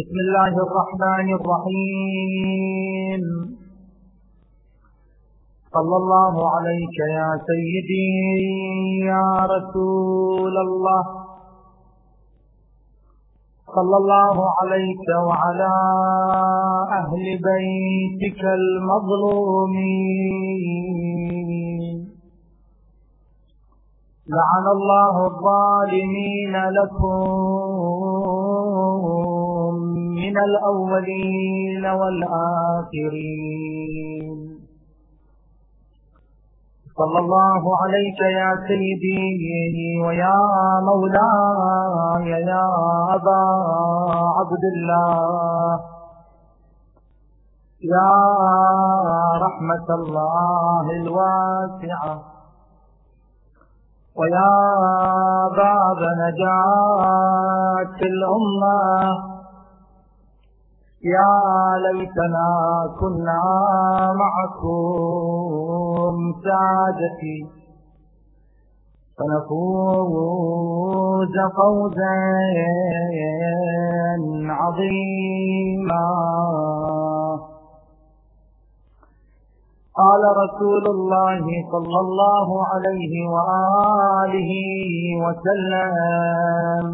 بسم الله الرحمن الرحيم. صلى الله عليك يا سيدي يا رسول الله. صلى الله عليك وعلى أهل بيتك المظلومين. لعن الله الظالمين لكم. من الأولين والآخرين. صلى الله عليك يا سيدي ويا مولاي يا أبا عبد الله. يا رحمة الله الواسعة. ويا باب نجاة الأمة. يا ليتنا كنا معكم سادتي. فنفوز فوزا عظيما. قال رسول الله صلى الله عليه وآله وسلم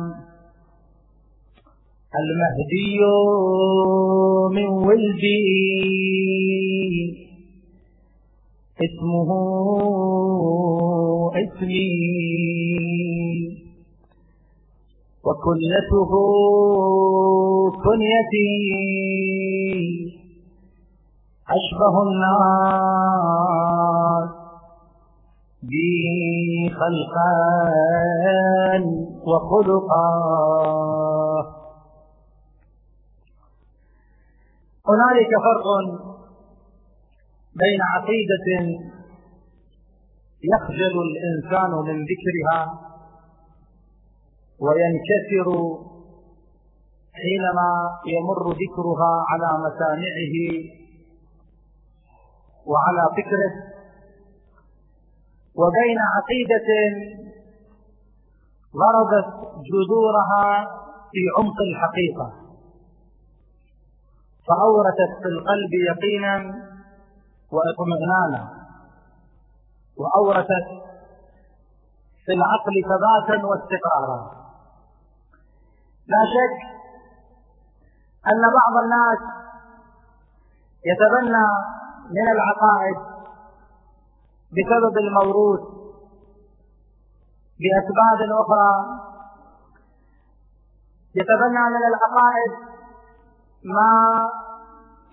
المهدي من ولدي. اسمه اسمي. وكنيته كنيتي. أشبه الناس بي خلقا وخلقا هنالك فرق بين عقيدة يخجل الإنسان من ذكرها وينكسر حينما يمر ذكرها على مسامعه وعلى فكره. وبين عقيدة غربت جذورها في عمق الحقيقة. فأورثت في القلب يقينا واطمئنانا. وأورثت في العقل ثباتا واستقرارا. لا شك أن بعض الناس يتبنى من العقائد بسبب الموروث بأسباب أخرى. يتبنى من العقائد ما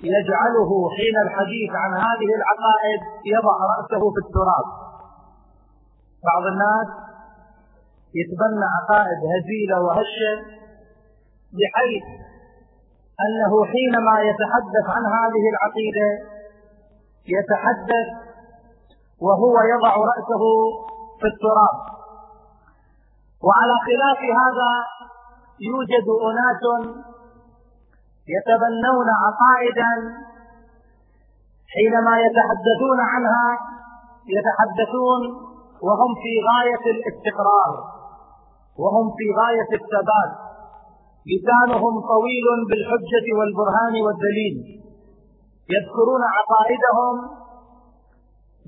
يجعله حين الحديث عن هذه العقائد يضع رأسه في التراب. بعض الناس يتبنى عقائد هزيلة وهشة بحيث أنه حينما يتحدث عن هذه العقيدة يتحدث وهو يضع رأسه في التراب. وعلى خلاف هذا يوجد أناس يتبنون عقائدا حينما يتحدثون عنها يتحدثون وهم في غاية الاستقرار وهم في غاية الثبات. لسانهم طويل بالحجة والبرهان والدليل يذكرون عقائدهم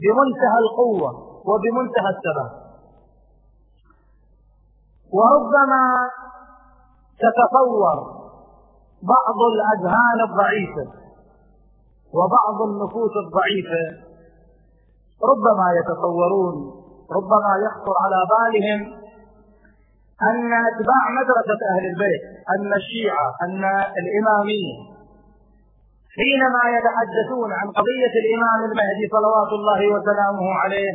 بمنتهى القوة وبمنتهى الثبات. وربما تتصور بعض الأذهان الضعيفة وبعض النفوس الضعيفة. ربما يتصورون ربما يخطر على بالهم أن أتباع مدرسة أهل البيت أن الشيعة أن الإمامية حينما يتحدثون عن قضية الإمام المهدي صلوات الله وسلامه عليه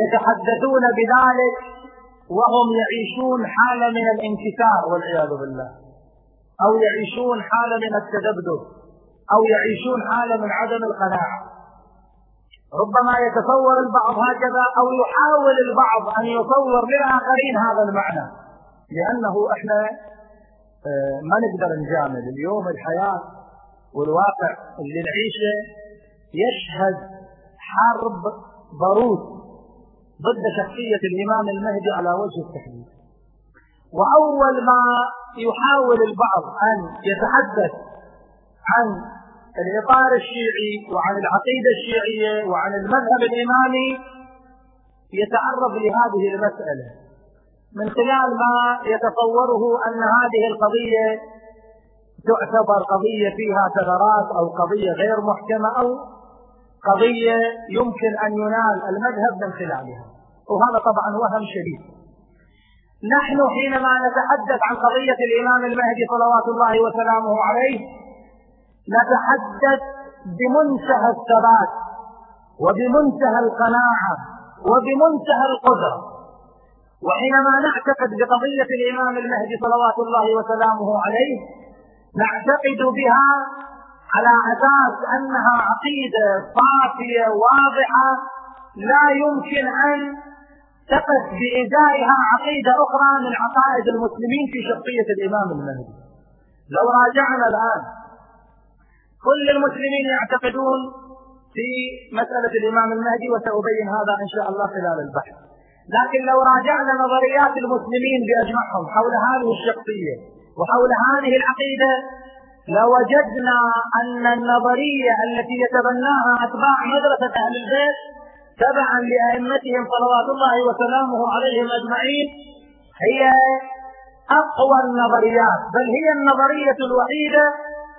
يتحدثون بذلك وهم يعيشون حالة من الانكسار والعياذ بالله. أو يعيشون حالة من التذبذب أو يعيشون حالة من عدم القناعة. ربما يتصور البعض هكذا أو يحاول البعض أن يصور للآخرين هذا المعنى. لأنه إحنا آه، ما نقدر نجامل. اليوم الحياة والواقع اللي نعيشه يشهد حرب ضروس ضد شخصية الإمام المهدي على وجه التحديد. وأول ما يحاول البعض أن يتحدث عن الإطار الشيعي وعن العقيدة الشيعية وعن المذهب الإمامي يتعرض لهذه المسألة. من خلال ما يتصوره أن هذه القضية تعتبر قضية فيها ثغرات أو قضية غير محكمة أو قضية يمكن أن ينال المذهب من خلالها. وهذا طبعا وهم شديد. نحن حينما نتحدث عن قضية الإمام المهدي صلوات الله وسلامه عليه نتحدث بمنتهى الثبات وبمنتهى القناعة وبمنتهى القدرة. وحينما نعتقد بقضية الإمام المهدي صلوات الله وسلامه عليه نعتقد بها على أساس أنها عقيدة صافية واضحة لا يمكن أن تقف بإزائها عقيدة أخرى من عقائد المسلمين في شخصية الإمام المهدي. لو راجعنا الآن كل المسلمين يعتقدون في مسألة الإمام المهدي وسأبين هذا إن شاء الله خلال البحث. لكن لو راجعنا نظريات المسلمين بأجمعهم حول هذه الشخصية وحول هذه العقيدة لوجدنا أن النظرية التي يتبناها أتباع مدرسة أهل البيت تبعا لأئمتهم صلوات الله وسلامه عليهم أجمعين هي أقوى النظريات بل هي النظرية الوحيدة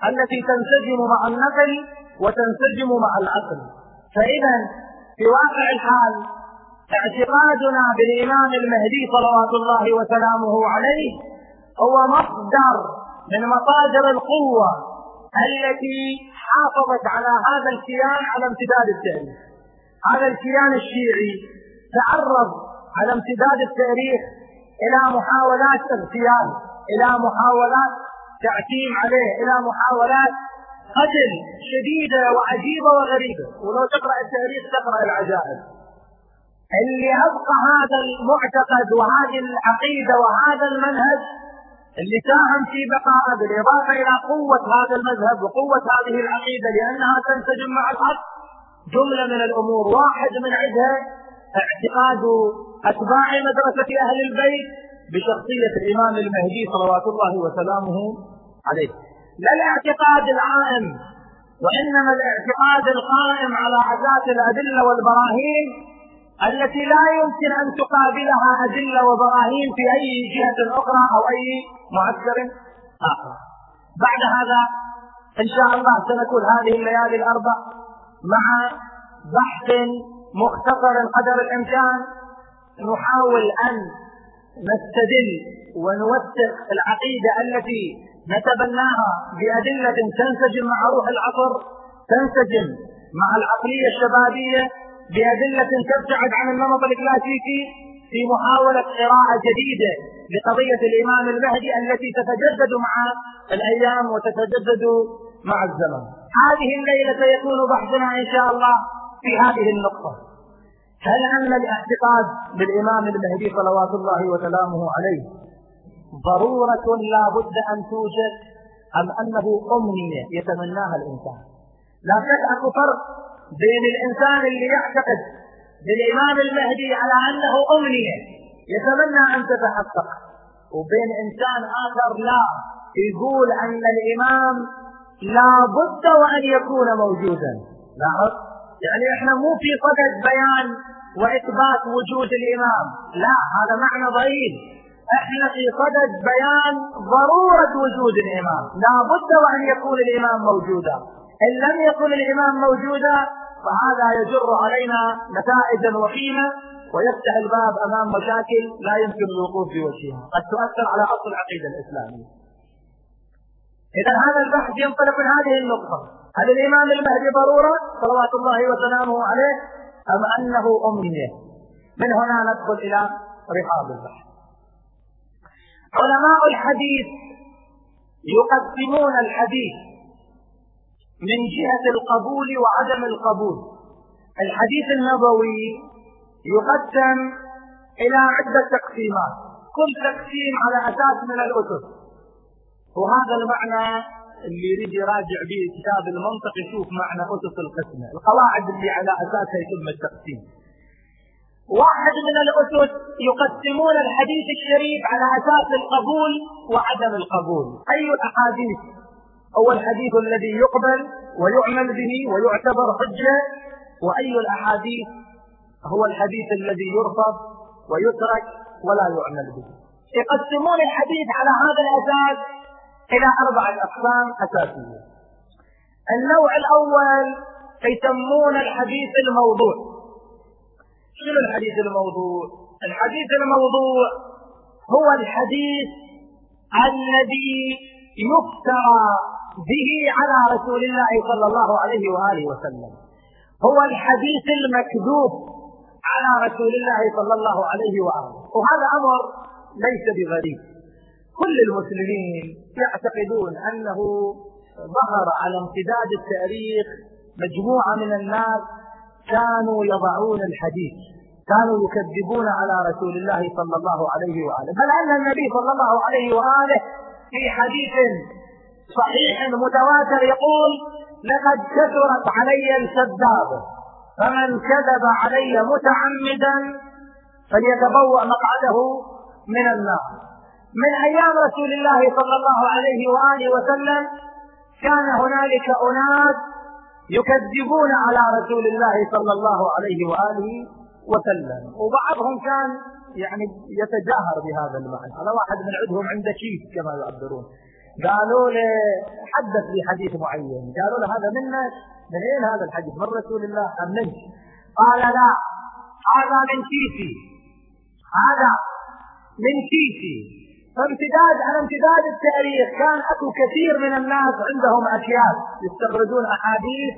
التي تنسجم مع النقل وتنسجم مع العقل. فإذا في واقع الحال اعتقادنا بالإمام المهدي صلوات الله وسلامه عليه هو مصدر من مصادر القوة التي حافظت على هذا الكيان على امتداد التاريخ هذا الكيان الشيعي تعرض على امتداد التاريخ إلى محاولات اغتيال إلى محاولات تعتيم عليه إلى محاولات قتل شديدة وعجيبة وغريبة. ولو تقرأ التاريخ تقرأ العجائب. اللي أبقى هذا المعتقد وهذه العقيدة وهذا المنهج اللي ساهم في بقائه بالإضافة إلى قوة هذا المذهب وقوة هذه العقيدة لأنها تنسجم مع الحق جملة من الأمور. واحد من عدها اعتقاد أتباع مدرسة أهل البيت بشخصية الإمام المهدي صلوات الله وسلامه عليه. لا الاعتقاد العائم وإنما الاعتقاد القائم على عزات الأدلة والبراهين التي لا يمكن أن تقابلها أدلة وبراهين في أي جهة أخرى أو أي معسكر آخر. بعد هذا إن شاء الله سنكون هذه الليالي الأربع مع بحث مختصر قدر الإمكان نحاول أن نستدل ونوثق العقيدة التي نتبناها بأدلة تنسجم مع روح العصر تنسجم مع العقلية الشبابية بأدلة تبتعد عن النمط الكلاسيكي في محاولة قراءة جديدة لقضية الإمام المهدي التي تتجدد مع الأيام وتتجدد مع الزمن. هذه الليلة سيكون بحثنا إن شاء الله في هذه النقطة. هل أن الاعتقاد بالإمام المهدي صلوات الله وسلامه عليه ضرورة لا بد أن توجد أم أنه أمنية يتمناها الإنسان؟ لا شك أكو فرق بين الإنسان اللي يعتقد بالإمام المهدي على أنه أمنية يتمنى أن تتحقق وبين إنسان آخر لا يقول أن الإمام لا بد وأن يكون موجودا. لاحظ؟ يعني إحنا مو في صدد بيان وإثبات وجود الإمام. لا هذا معنى ضئيل. إحنا في صدد بيان ضرورة وجود الإمام. لا بد وأن يكون الإمام موجودا. إن لم يكن الإمام موجودا فهذا يجر علينا نتائجا وخيمة ويفتح الباب أمام مشاكل لا يمكن الوقوف في وجهها. قد تؤثر على أصل العقيدة الإسلامية. إذا هذا البحث ينطلق من هذه النقطة هل الإمام المهدي ضرورة؟ صلوات الله وسلامه عليه أم أنه أمنية؟ من هنا ندخل إلى رحاب البحث. علماء الحديث يقسمون الحديث من جهة القبول وعدم القبول. الحديث النبوي يقسم إلى عدة تقسيمات كل تقسيم على أساس من الأسس. وهذا المعنى اللي يريد يراجع به كتاب المنطق يشوف معنى أسس القسمة القواعد اللي على أساسها يتم التقسيم. واحد من الأسس يقسمون الحديث الشريف على أساس القبول وعدم القبول. أي الأحاديث؟ هو الحديث الذي يقبل ويعمل به ويعتبر حجة. وأي الأحاديث؟ هو الحديث الذي يرفض ويترك ولا يعمل به. يقسمون الحديث على هذا الأساس إلى أربعة أقسام أساسية. النوع الأول يسمون الحديث الموضوع. شنو الحديث الموضوع؟ الحديث الموضوع هو الحديث الذي يفترى به على رسول الله صلى الله عليه وآله وسلم. هو الحديث المكذوب على رسول الله صلى الله عليه وآله وهذا أمر ليس بغريب. كل المسلمين يعتقدون أنه ظهر على امتداد التاريخ مجموعة من الناس كانوا يضعون الحديث كانوا يكذبون على رسول الله صلى الله عليه وآله. بل أن النبي صلى الله عليه وآله في حديث صحيح متواتر يقول لقد كثرت علي الكذاب فمن كذب علي متعمدا فليتبوأ مقعده من النار. من أيام رسول الله صلى الله عليه وآله وسلم كان هنالك أناس يكذبون على رسول الله صلى الله عليه وآله وسلم. وبعضهم كان يعني يتجاهر بهذا المعنى. هذا واحد من عندهم عنده كيس كما يعبرون. قالوا له حدث لي حديث معين. قالوا له هذا منك من اين هذا الحديث؟ من رسول الله أم منك قال لا هذا من كيسي هذا من كيسي فامتداد على امتداد التاريخ. كان أكو كثير من الناس عندهم اكياس يستخرجون أحاديث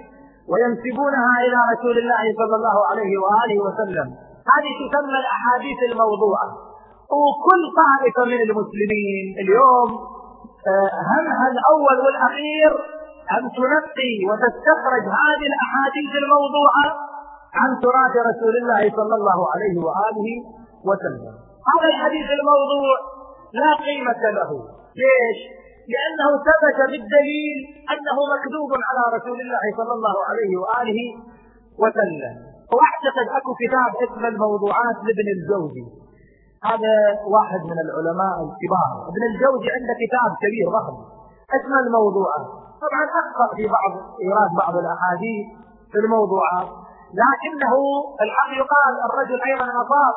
وينسبونها إلى رسول الله صلى الله عليه وآله وسلم. هذه تسمى الأحاديث الموضوعة. وكل طائفة من المسلمين اليوم آه، همها الأول والأخير أن تنقي وتستخرج هذه الأحاديث الموضوعة عن تراث رسول الله صلى الله عليه وآله وسلم. هذا الحديث الموضوع لا قيمة له، ليش؟ لأنه ثبت بالدليل أنه مكذوب على رسول الله صلى الله عليه وآله وسلم. واعتقد أكو كتاب اسمه الموضوعات لابن الجوزي. هذا واحد من العلماء الكبار. ابن الجوزي عنده كتاب كبير ضخم اسمه الموضوعات. طبعا أخطأ في بعض إيراد بعض الأحاديث في الموضوعات. لكنه الحق يقال الرجل أيضا أصاب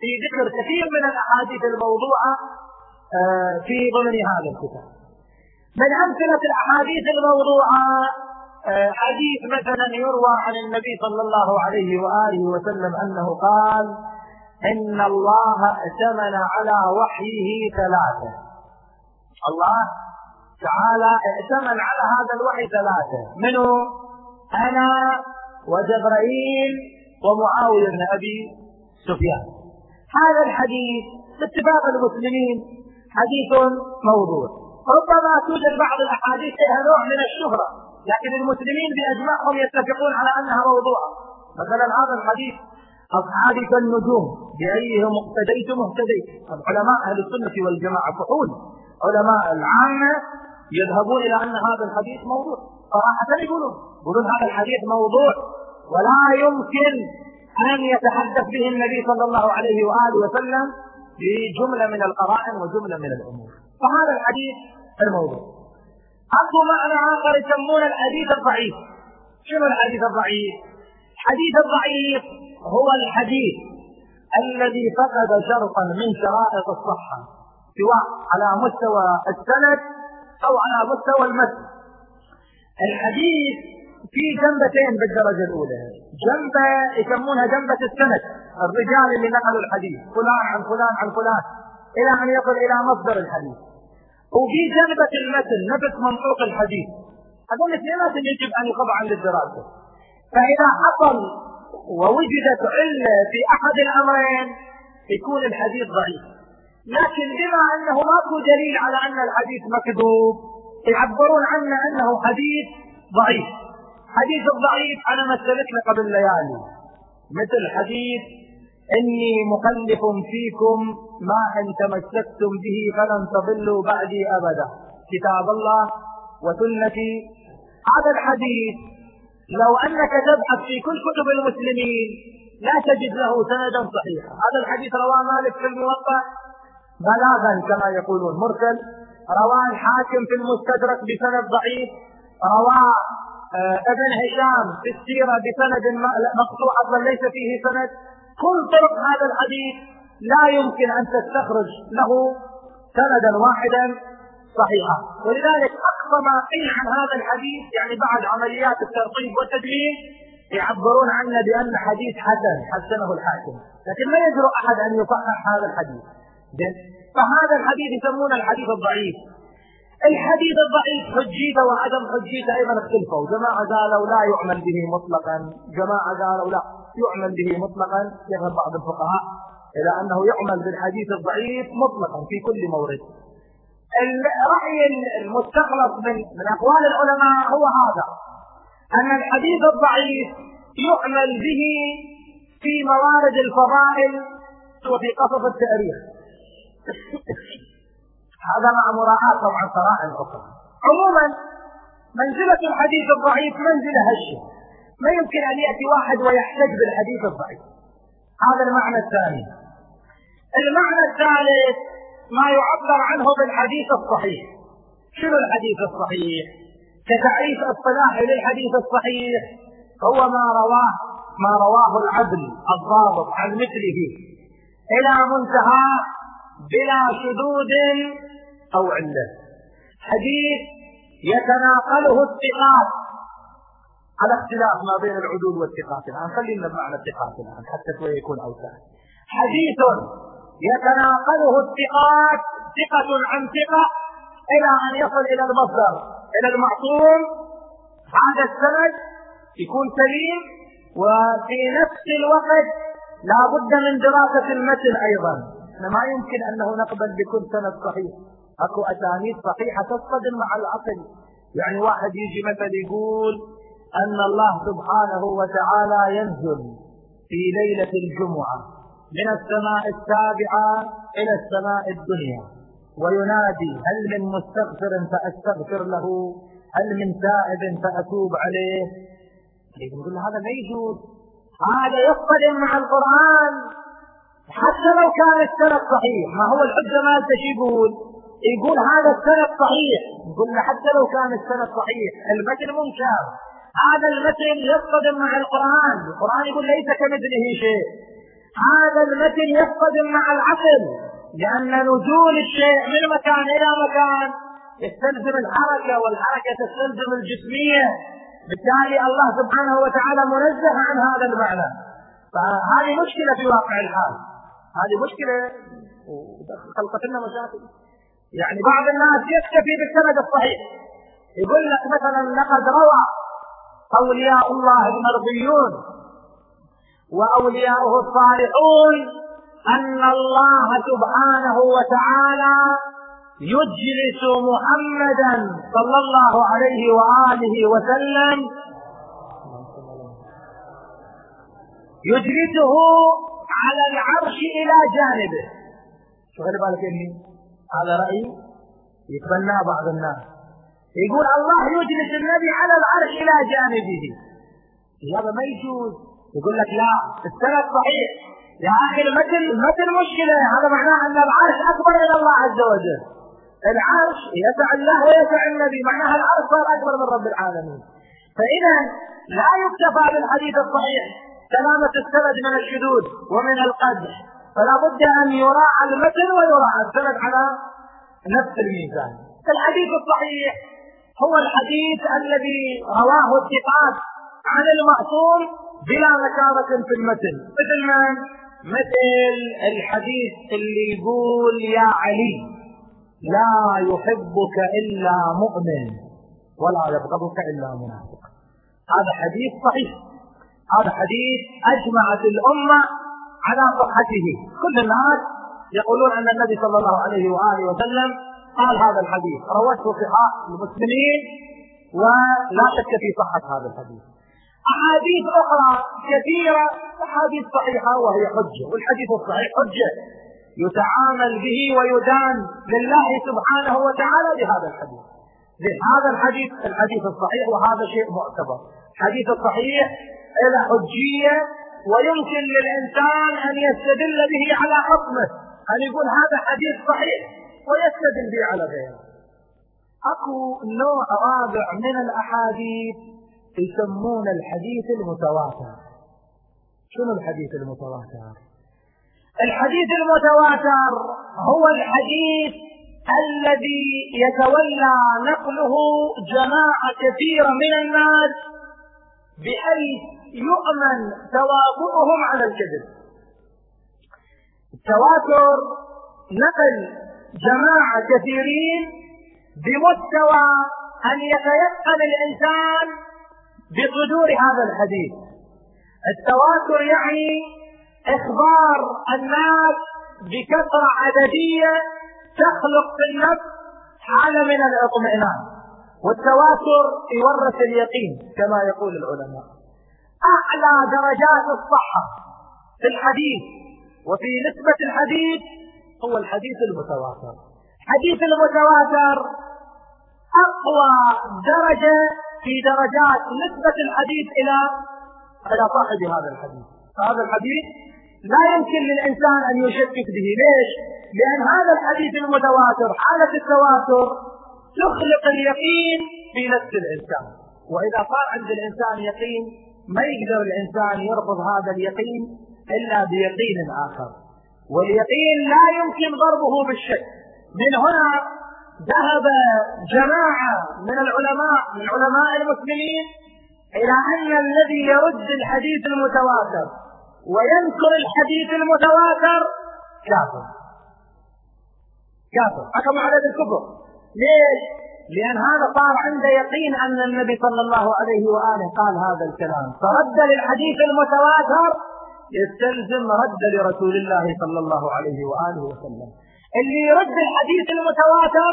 في ذكر كثير من الأحاديث الموضوعة آه، في ضمن هذا الكتاب. من أمثلة الأحاديث الموضوعة آه، حديث مثلا يروى عن النبي صلى الله عليه وآله وسلم أنه قال إن الله ائتمن على وحيه ثلاثة. الله تعالى ائتمن على هذا الوحي ثلاثة. منه أنا وجبرائيل ومعاوية بن أبي سفيان. هذا الحديث باتفاق المسلمين حديث موضوع. ربما توجد بعض الأحاديث فيها نوع من الشهرة لكن المسلمين بأجمعهم يتفقون على أنها موضوعه مثلا هذا الحديث أصحاب النجوم بأيهم اقتديتم اهتديت علماء أهل السنة والجماعة فحول. علماء العامة يذهبون إلى أن هذا الحديث موضوع. صراحة يقولون يقولون هذا الحديث موضوع ولا يمكن أن يتحدث به النبي صلى الله عليه وآله وسلم بجملة من القرائن وجملة من الأمور. فهذا الحديث الموضوع. أكو معنى آخر يسمون الحديث الضعيف. شنو الحديث الضعيف؟ الحديث الضعيف هو الحديث الذي فقد شرطا من شرائط الصحة سواء على مستوى السند أو على مستوى المتن. الحديث في جنبتين بالدرجة الأولى. جنبة يسمونها جنبة السند الرجال اللي نقلوا الحديث فلان عن فلان عن فلان إلى أن يصل إلى مصدر الحديث. وفي جنبة المتن نفس منطوق الحديث. هذول الاثنين يجب أن يخضعا للدراسة. فإذا حصل ووجدت علة في أحد الأمرين يكون الحديث ضعيف. لكن بما أنه ماكو دليل على أن الحديث مكذوب يعبرون عنه أنه حديث ضعيف. حديث الضعيف أنا مثلتنا قبل ليالي. مثل حديث إني مخلف فيكم ما إن تمسكتم به فلن تضلوا بعدي أبدا. كتاب الله وسنتي. هذا الحديث لو أنك تبحث في كل كتب المسلمين لا تجد له سندا صحيحا. هذا الحديث رواه مالك في الموطأ. بلاغا كما يقولون مرسل. رواه الحاكم في المستدرك بسند ضعيف. رواه ابن هشام في السيرة بسند مقطوع أصلا ليس فيه سند. كل طرق هذا الحديث لا يمكن أن تستخرج له سندا واحدا صحيحا. ولذلك أقصى ما قيل عن هذا الحديث يعني بعد عمليات الترطيب والتدليل يعبرون عنه بأن حديث حسن حسنه الحاكم. لكن ما يجرؤ أحد أن يصحح هذا الحديث؟ فهذا الحديث يسمونه الحديث الضعيف. الحديث الضعيف حجيته وعدم حجيته أيضا اختلفوا. جماعة قالوا لا يعمل به مطلقا. جماعة قالوا لا يعمل به مطلقا. يذهب بعض الفقهاء إلى أنه يعمل بالحديث الضعيف مطلقا في كل مورد. الراي المستخلص من من أقوال العلماء هو هذا أن الحديث الضعيف يعمل به في موارد الفضائل وفي قصص التاريخ. هذا مع مراعاة طبعا صراحة أخرى. عموما منزلة الحديث الضعيف منزلة هشة. ما يمكن أن يأتي واحد ويحتج بالحديث الضعيف. هذا المعنى الثاني. المعنى الثالث ما يعبر عنه بالحديث الصحيح. شنو الحديث الصحيح؟ كتعريف اصطلاحي للحديث الصحيح. هو ما رواه ما رواه العدل الضابط عن مثله. إلى منتهى بلا شذوذ أو علة حديث يتناقله الثقات. على اختلاف ما بين العدول والثقات. الآن خلينا بمعنى الثقات الآن حتى شوي يكون أوسع. حديث يتناقله الثقات ثقة عن ثقة إلى أن يصل إلى المصدر إلى المعصوم. هذا السند يكون سليم وفي نفس الوقت لا بد من دراسة المتن أيضا. ما يمكن أنه نقبل بكل سند صحيح. أكو أسانيد صحيحة تصطدم مع العقل يعني واحد يجي مثلا يقول أن الله سبحانه وتعالى ينزل في ليلة الجمعة من السماء السابعة إلى السماء الدنيا وينادي هل من مستغفر فأستغفر له هل من تائب فأتوب عليه. يقول هذا ما يجوز. هذا يصطدم مع القرآن. حتى لو كان السند صحيح ما هو الحجة ما يقول؟ يقول هذا السند صحيح. يقول حتى لو كان السند صحيح المتن منكر. هذا المتن يصطدم مع القرآن. القرآن يقول ليس كمثله شيء. هذا المتن يصطدم مع العقل. لأن نزول الشيء من مكان إلى مكان يستلزم الحركة والحركة تستلزم الجسمية. بالتالي الله سبحانه وتعالى منزه عن هذا المعنى. فهذه مشكلة في واقع الحال. هذه مشكلة. وخلقت لنا مشاكل. يعني بعض الناس يكتفي بالسند الصحيح. يقول لك مثلا لقد روى أولياء الله المرضيون وأولياؤه الصالحون أن الله سبحانه وتعالى يجلس محمدا صلى الله عليه وآله وسلم يجلسه على العرش إلى جانبه. شو خلي بالك هذا رأي يتبناه بعض الناس. يقول الله يجلس النبي على العرش إلى جانبه. هذا ما يجوز. يقول لك لا السند صحيح. يا أخي المثل المثل مشكلة هذا معناه أن العرش أكبر من الله عز وجل. العرش يسع الله ويسع النبي. معناها العرش صار أكبر من رب العالمين. فإذا لا يكتفى بالحديث الصحيح. سلامة السند من الشذوذ ومن القدح. فلا بد أن يراعى المتن ويراعى السند على نفس الميزان. الحديث الصحيح هو الحديث الذي رواه الثقات عن المعصوم بلا نكارة في المتن مثل من؟ مثل الحديث اللي يقول يا علي لا يحبك إلا مؤمن ولا يبغضك إلا منافق. هذا حديث صحيح. هذا حديث أجمعت الأمة على صحته كل الناس يقولون أن النبي صلى الله عليه وآله وسلم قال هذا الحديث. روته صحاح المسلمين ولا شك في صحة هذا الحديث. أحاديث أخرى كثيرة أحاديث صحيحة وهي حجة والحديث الصحيح حجة. يتعامل به ويدان لله سبحانه وتعالى بهذا الحديث. هذا الحديث الحديث الصحيح وهذا شيء معتبر. الحديث الصحيح إلى حجية ويمكن للإنسان أن يستدل به على حكمه أن يقول هذا حديث صحيح ويستدل به على غيره. أكو نوع رابع من الأحاديث يسمون الحديث المتواتر. شنو الحديث المتواتر؟ الحديث المتواتر هو الحديث الذي يتولى نقله جماعة كثيرة من الناس بحيث يؤمن تواطؤهم على الكذب. التواتر نقل جماعة كثيرين بمستوى أن يتيقن الإنسان بصدور هذا الحديث. التواتر يعني إخبار الناس بكثرة عددية تخلق في النفس حالة من الاطمئنان. والتواتر يورث اليقين كما يقول العلماء. أعلى درجات الصحة في الحديث. وفي نسبة الحديث هو الحديث المتواتر. حديث المتواتر أقوى درجة في درجات نسبة الحديث إلى إلى صاحب هذا الحديث. فهذا الحديث لا يمكن للإنسان أن يشكك به. ليش؟ لأن هذا الحديث المتواتر حالة التواتر تخلق اليقين في نفس الإنسان. وإذا صار عند الإنسان يقين ما يقدر الإنسان يرفض هذا اليقين إلا بيقين آخر. واليقين لا يمكن ضربه بالشك. من هنا ذهب جماعة من العلماء من علماء المسلمين إلى أن الذي يرد الحديث المتواتر وينكر الحديث المتواتر كافر. كافر. حكم على الكفر. ليش؟ لأن هذا صار عنده يقين أن النبي صلى الله عليه وآله قال هذا الكلام. فرد للحديث المتواتر يستلزم رد لرسول الله صلى الله عليه وآله وسلم. اللي يرد الحديث المتواتر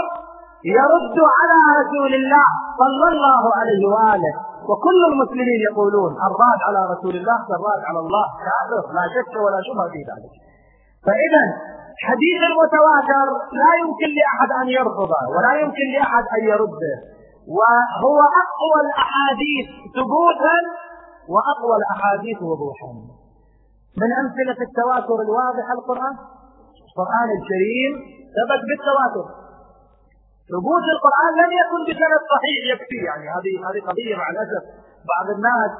يرد على رسول الله صلى الله عليه وآله. وكل المسلمين يقولون الراد على رسول الله كالراد على الله. لا شك ولا شبهة في ذلك. فإذا حديث المتواتر لا يمكن لأحد أن يرفضه ولا يمكن لأحد أن يرده. وهو أقوى الأحاديث ثبوتا وأقوى الأحاديث وضوحا. من أمثلة التواتر الواضحة القرآن؟ القرآن الكريم ثبت بالتواتر. ثبوت القرآن لم يكن بسند صحيح يكفي يعني هذه هذه قضية مع الأسف. بعض الناس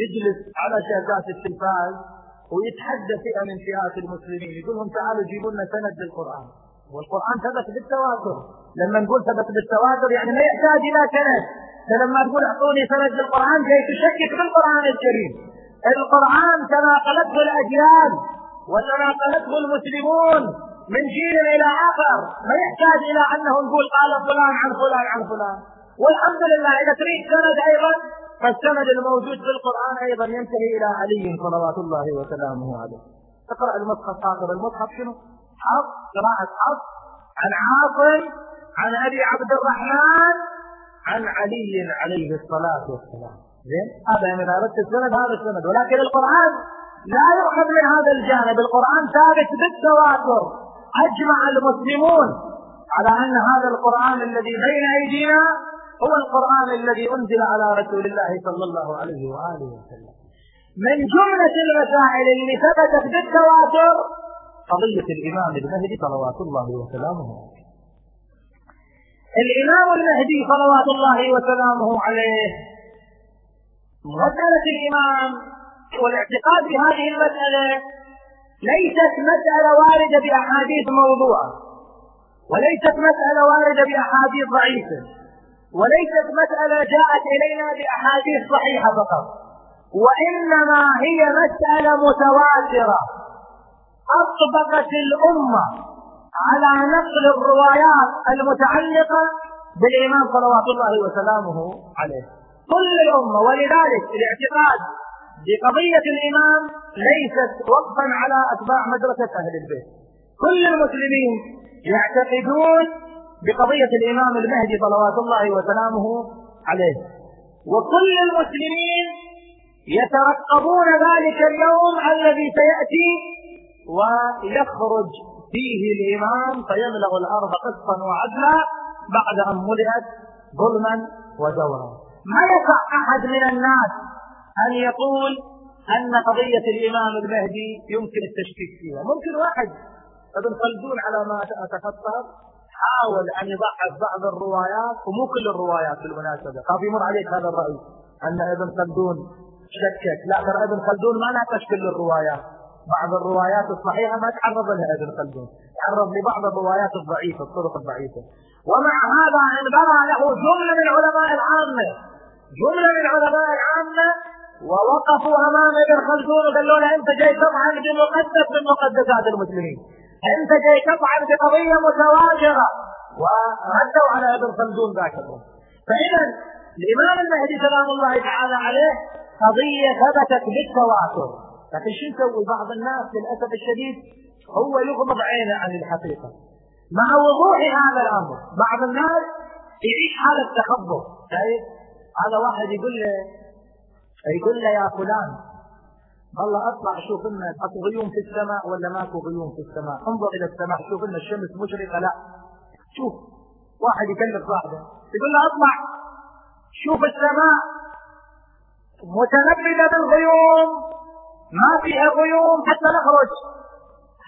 يجلس على شاشات التلفاز ويتحدى فئة من فئات المسلمين يقول لهم تعالوا جيبوا لنا سند للقرآن. والقرآن ثبت بالتواتر. لما نقول ثبت بالتواتر يعني ما يحتاج إلى سند. فلما تقول أعطوني سند للقرآن جاي تشكك في القرآن الكريم. القرآن تناقلته الأجيال وتناقلته المسلمون من جيل إلى آخر ما يحتاج إلى أنه نقول قال فلان عن فلان عن فلان. والحمد لله إذا تريد سند أيضا فالسند الموجود في القرآن أيضا ينتهي إلى علي صلوات الله وسلامه عليه. اقرأ المصحف آخر. المصحف شنو؟ حفص قراءة حفص عن عاصم عن أبي عبد الرحمن عن علي عليه الصلاة والسلام. زين؟ هذا يعني إذا أردت السند هذا السند. ولكن القرآن لا يؤخذ من هذا الجانب. القرآن ثابت بالتواتر. أجمع المسلمون على أن هذا القرآن الذي بين أيدينا هو القرآن الذي أنزل على رسول الله صلى الله عليه وآله وسلم. من جملة المسائل اللي ثبتت بالتواتر قضية الإمام المهدي صلوات الله وسلامه عليه. الإمام المهدي صلوات الله وسلامه عليه مسألة الإمام والاعتقاد بهذه المسألة ليست مسألة واردة بأحاديث موضوعة وليست مسألة واردة بأحاديث ضعيفة. وليست مسألة جاءت إلينا بأحاديث صحيحة فقط. وإنما هي مسألة متواترة. أطبقت الأمة على نقل الروايات المتعلقة بالإمام صلوات الله وسلامه عليه. كل الأمة ولذلك الاعتقاد بقضية الإمام ليست وقفا على أتباع مدرسة أهل البيت. كل المسلمين يعتقدون بقضية الإمام المهدي صلوات الله وسلامه عليه. وكل المسلمين يترقبون ذلك اليوم الذي سيأتي ويخرج فيه الإمام فيملأ الأرض قسطا وعدلا بعد أن ملئت ظلما وجورا. ما يقع أحد من الناس أن يقول أن قضية الإمام المهدي يمكن التشكيك فيها؟ ممكن واحد. ابن خلدون على ما أتخطر حاول أن يضعف بعض الروايات ومو كل الروايات بالمناسبة. خاف يمر عليك هذا الرأي أن ابن خلدون شكك. لا ترى ابن خلدون ما ناقش كل الروايات. بعض الروايات الصحيحة ما تعرض لها ابن خلدون. تعرض لبعض الروايات الضعيفة الطرق الضعيفة. ومع هذا انبرى له جملة من علماء العامة. جملة من علماء العامة ووقفوا أمام ابن خلدون وقالوا له أنت جاي تطعن بمقدس من مقدسات المسلمين. انت جاي تطعن بقضية متواجرة. وردوا على ابن خلدون ذاك الوقت فإذا الإمام المهدي سلام الله تعالى عليه قضية ثبتت بالتواتر. لكن شو يسوي بعض الناس للأسف الشديد؟ هو يغمض عينه عن الحقيقة. مع وضوح هذا الأمر بعض الناس يعيش حالة تخبط شايف هذا واحد يقول له يقول له يا فلان والله أطلع شوف لنا أكو غيوم في السماء ولا ماكو غيوم في السماء. انظر إلى السماء شوف لنا الشمس مشرقة لا. شوف واحد يكلف واحدة. يقول له أطلع. شوف السماء. متنبذه بالغيوم. ما فيها غيوم حتى نخرج.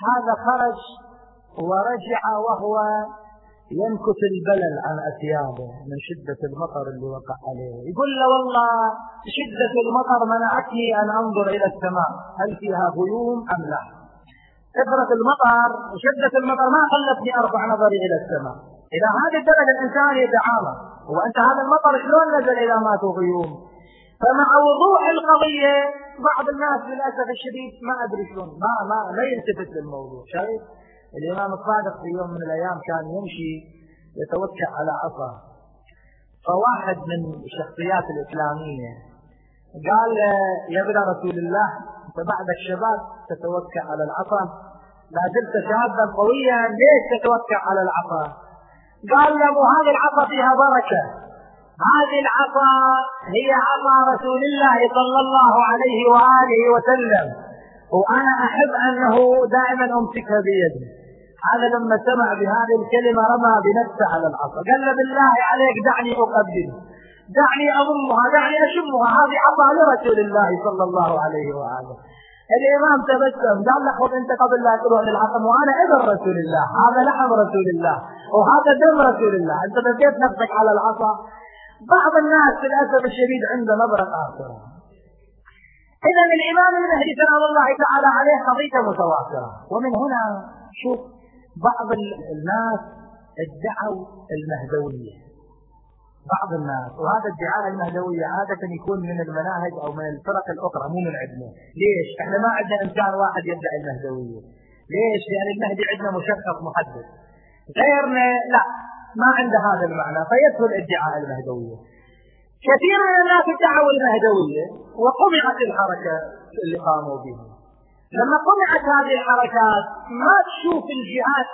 هذا خرج ورجع وهو ينكت البلل عن أثيابه من شدة المطر اللي وقع عليه. يقول له والله شدة المطر منعتني أن أنظر إلى السماء. هل فيها غيوم أم لا؟ كثرة المطر وشدة المطر ما خلتني أرفع نظري إلى السماء. إلى هذه الدرجة الإنسان يتعامل وأنت هذا المطر شلون نزل إذا ماتوا غيوم؟ فمع وضوح القضية بعض الناس للأسف الشديد ما أدري شلون ما ما لا يلتفت للموضوع. شايف؟ الإمام الصادق في يوم من الأيام كان يمشي يتوكل على عصا. فواحد من الشخصيات الإسلامية قال يا ابن رسول الله أنت بعدك شباب تتوكل على العصا. لا زلت شابا قويا ليش تتوكل على العصا؟ قال له هذه العصا فيها بركة. هذه العصا هي عصا رسول الله صلى الله عليه وآله وسلم. وأنا أحب أنه دائما أمسكها بيدي. هذا لما سمع بهذه الكلمة رمى بنفسه على العصا. قال له بالله عليك دعني أقبل دعني أضمها دعني أشمها. هذه عصا لرسول الله صلى الله عليه وآله. الإمام تبسم قال له خذ أنت قبل لا تروح للعقم وأنا ابن رسول الله. هذا لحم رسول الله. وهذا دم رسول الله. أنت بديت نفسك على العصا. بعض الناس للأسف الشديد عنده نظرة آخرة إذا الإمام المهدي سلام الله تعالى عليه قضية متواترة. ومن هنا شوف بعض الناس ادعوا المهدوية. بعض الناس وهذا ادعاء المهدوية عادة يكون من المناهج أو من الفرق الأخرى مو من عندنا. ليش؟ إحنا ما عندنا إنسان واحد يدعي المهدوية. ليش؟ لأن المهدي عندنا مشخص محدد. غيرنا لا ما عنده هذا المعنى فيدخل ادعاء المهدوية. كثير من الناس ادعوا المهدوية وقمعت الحركة اللي قاموا بها. لما قمعت هذه الحركات ما تشوف الجهات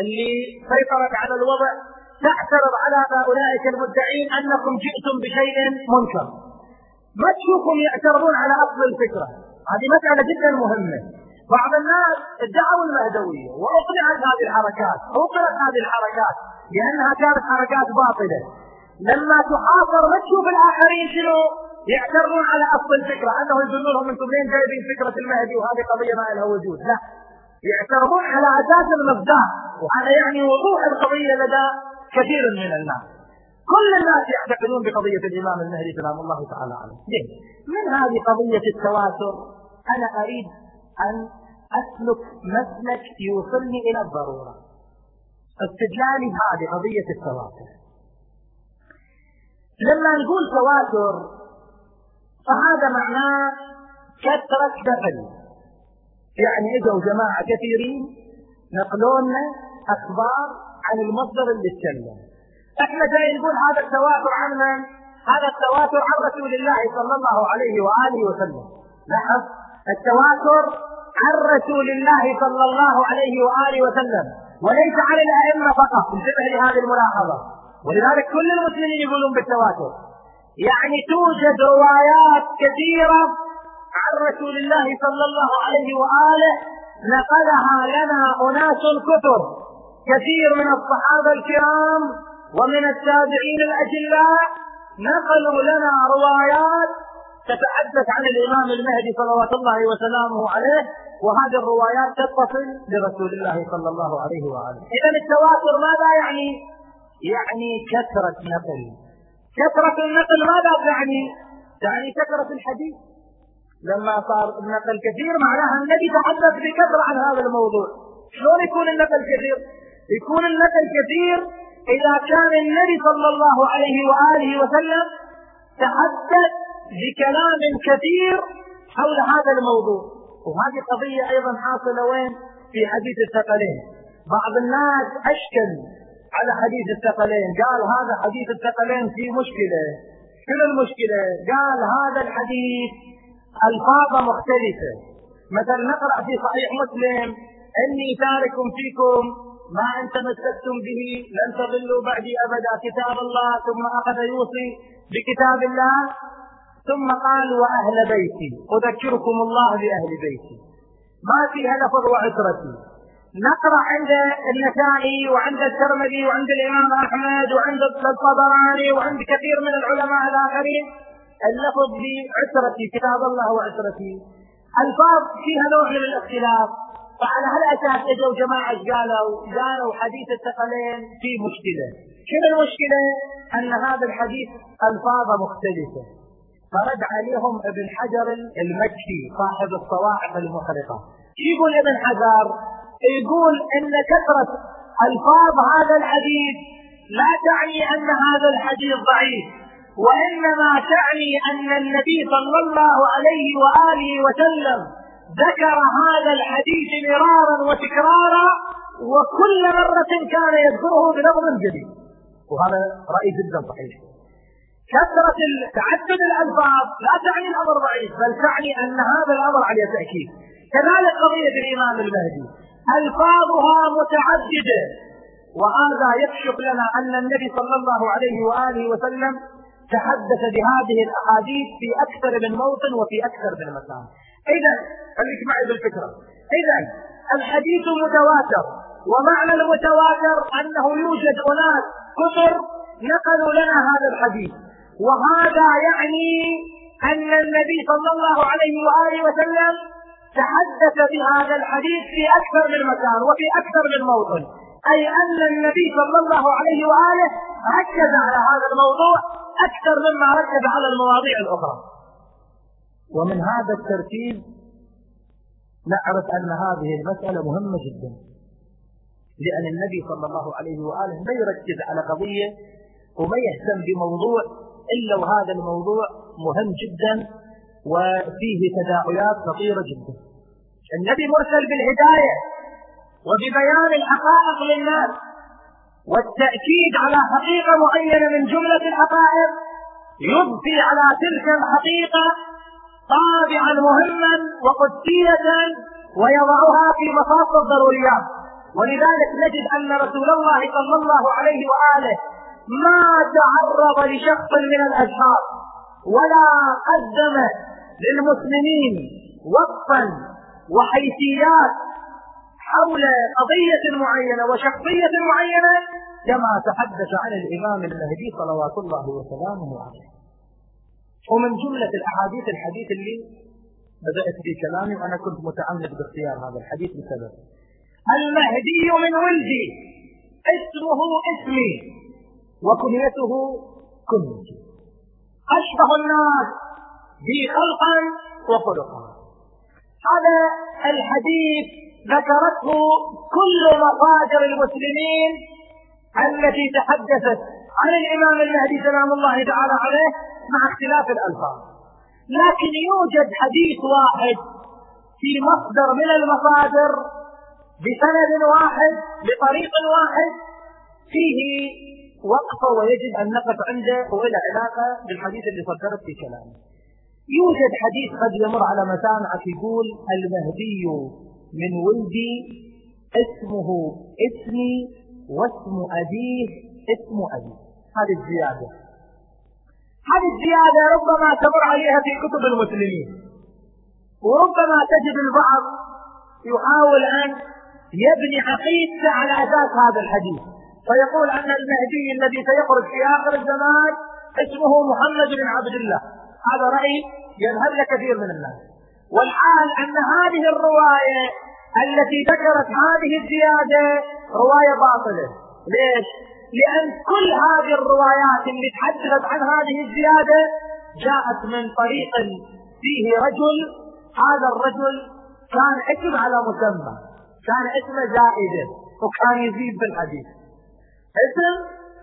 اللي سيطرت على الوضع تعترض على اولئك المدعين أنكم جئتم بشيء منكر. ما تشوفهم يعترضون على أصل الفكرة. هذه مسألة جدا مهمة. بعض الناس ادعوا المهدوية وأقنعت هذه الحركات أقنعت هذه الحركات لانها كانت حركات باطلة. لما تحاصر ما تشوف الآخرين شنو؟ يعترضون على أصل الفكرة أنه يقولون لهم أنتم لين جايبين فكرة المهدي وهذه قضية ما لها وجود لا. يعترضون على أساس المصداق وهذا يعني وضوح القضية لدى كثير من الناس. كل الناس يعتقدون بقضية الإمام المهدي سلام الله تعالى عليه ليه؟ من هذه قضية التواتر؟ أنا أريد أن أسلك مسلك يوصلني إلى الضرورة. استدلالي هذه قضية التواتر. لما نقول تواتر فهذا معناه كثرة دخل يعني اجوا جماعة كثيرين نقلونا أخبار عن المصدر اللي اتكلم. إحنا جاي نقول هذا التواتر عن من؟ هذا التواتر عن رسول الله صلى الله عليه وآله وسلم. لاحظ؟ التواتر عن رسول الله صلى الله عليه وآله وسلم. وليس عن الأئمة فقط. انتبه لهذه الملاحظة. ولذلك كل المسلمين يقولون بالتواتر. يعني توجد روايات كثيرة عن رسول الله صلى الله عليه وآله نقلها لنا أناس كثر كثير من الصحابة الكرام ومن التابعين الأجلاء نقلوا لنا روايات تتحدث عن الإمام المهدي صلوات الله وسلامه عليه وهذه الروايات تتصل برسول الله صلى الله عليه وآله إذا التواتر ماذا يعني؟ يعني كثرة نقل كثرة النقل ماذا؟ تعني؟ تعني كثرة الحديث. لما صار النقل كثير معناها النبي تحدث بكثرة عن هذا الموضوع. شلون يكون النقل كثير؟ يكون النقل كثير إذا كان النبي صلى الله عليه وآله وسلم تحدث بكلام كثير حول هذا الموضوع. وهذه قضية أيضا حاصلة وين؟ في حديث الثقلين. بعض الناس أشكل على حديث الثقلين. قال هذا حديث الثقلين فيه مشكلة. شنو المشكلة؟ قال هذا الحديث ألفاظه مختلفة. مثلا نقرأ في صحيح مسلم إني تارك فيكم ما أن تمسكتم به لن تضلوا بعدي أبدا. كتاب الله ثم أخذ يوصي بكتاب الله ثم قال وأهل بيتي. أذكركم الله بأهل بيتي. ما فيها لفظ وعترتي نقرأ عند النسائي وعند الترمذي وعند الإمام أحمد وعند الطبراني وعند كثير من العلماء الآخرين. اللفظ بعترتي كتاب الله وعترتي الفاظ فيها نوع من الاختلاف. فعلى هالأساس إجوا جماعة قالوا قالوا حديث الثقلين في مشكلة. شنو المشكلة؟ أن هذا الحديث الفاظه مختلفة. فرد عليهم ابن حجر المكي صاحب الصواعق المخرقة. يقول ابن حجر؟ يقول إن كثرة ألفاظ هذا الحديث لا تعني أن هذا الحديث ضعيف وإنما تعني أن النبي صلى الله عليه وآله وسلم ذكر هذا الحديث مرارا وتكرارا وكل مرة كان يذكره بلفظ جديد. وهذا رأي جدا صحيح. كثرة تعدد الألفاظ لا تعني الأمر ضعيف بل تعني أن هذا الأمر عليه تأكيد. كذلك قضية الإمام المهدي. ألفاظها متعددة. وهذا يكشف لنا أن النبي صلى الله عليه وآله وسلم تحدث بهذه الأحاديث في أكثر من موطن وفي أكثر من مكان. إذا خليك معي بالفكرة. إذا الحديث متواتر ومعنى المتواتر أنه يوجد أناس كثر نقلوا لنا هذا الحديث. وهذا يعني أن النبي صلى الله عليه وآله وسلم تحدث بهذا الحديث في أكثر من مكان وفي أكثر من موطن أي أن النبي صلى الله عليه وآله ركز على هذا الموضوع أكثر مما ركز على المواضيع الأخرى. ومن هذا الترتيب نعرف أن هذه المسألة مهمة جدا. لأن النبي صلى الله عليه وآله ما يركز على قضية وما يهتم بموضوع إلا وهذا الموضوع مهم جدا. وفيه تداعيات خطيرة جدا. النبي مرسل بالهداية وببيان الحقائق للناس والتأكيد على حقيقة معينة من جملة الحقائق يضفي على تلك الحقيقة طابعا مهما وقدسية ويضعها في مصاف الضروريات. ولذلك نجد أن رسول الله صلى الله عليه وآله ما تعرض لشخص من الأشخاص. ولا قدم للمسلمين وقفا وحيثيات حول قضية معينة وشخصية معينة كما تحدث عن الإمام المهدي صلوات الله وسلامه عليه. ومن جملة الأحاديث الحديث اللي بدأت في كلامي وأنا كنت متعمد باختيار هذا الحديث بسبب. المهدي من ولدي. اسمه اسمي. وكنيته كنيتي. أشبه الناس بي خلقا وخلقا. هذا الحديث ذكرته كل مصادر المسلمين التي تحدثت عن الإمام المهدي سلام الله تعالى عليه مع اختلاف الألفاظ. لكن يوجد حديث واحد في مصدر من المصادر بسند واحد بطريق واحد فيه وقفة ويجب أن نقف عنده وله علاقة بالحديث اللي صدرت في كلامه. يوجد حديث قد يمر على مسامعك يقول المهدي من ولدي اسمه اسمي واسم أبيه اسم أبي هذه الزيادة. هذه الزيادة ربما تمر عليها في كتب المسلمين. وربما تجد البعض يحاول أن يبني عقيدته على أساس هذا الحديث. فيقول أن المهدي الذي سيخرج في آخر الزمان اسمه محمد بن عبد الله. هذا رأي يذهب كثير من الناس. والحال أن هذه الرواية التي ذكرت هذه الزيادة رواية باطلة. ليش؟ لأن كل هذه الروايات اللي تحدثت عن هذه الزيادة جاءت من طريق فيه رجل. هذا الرجل كان اسم على مسمى كان اسمه زائدة وكان يزيد بالحديث. اسم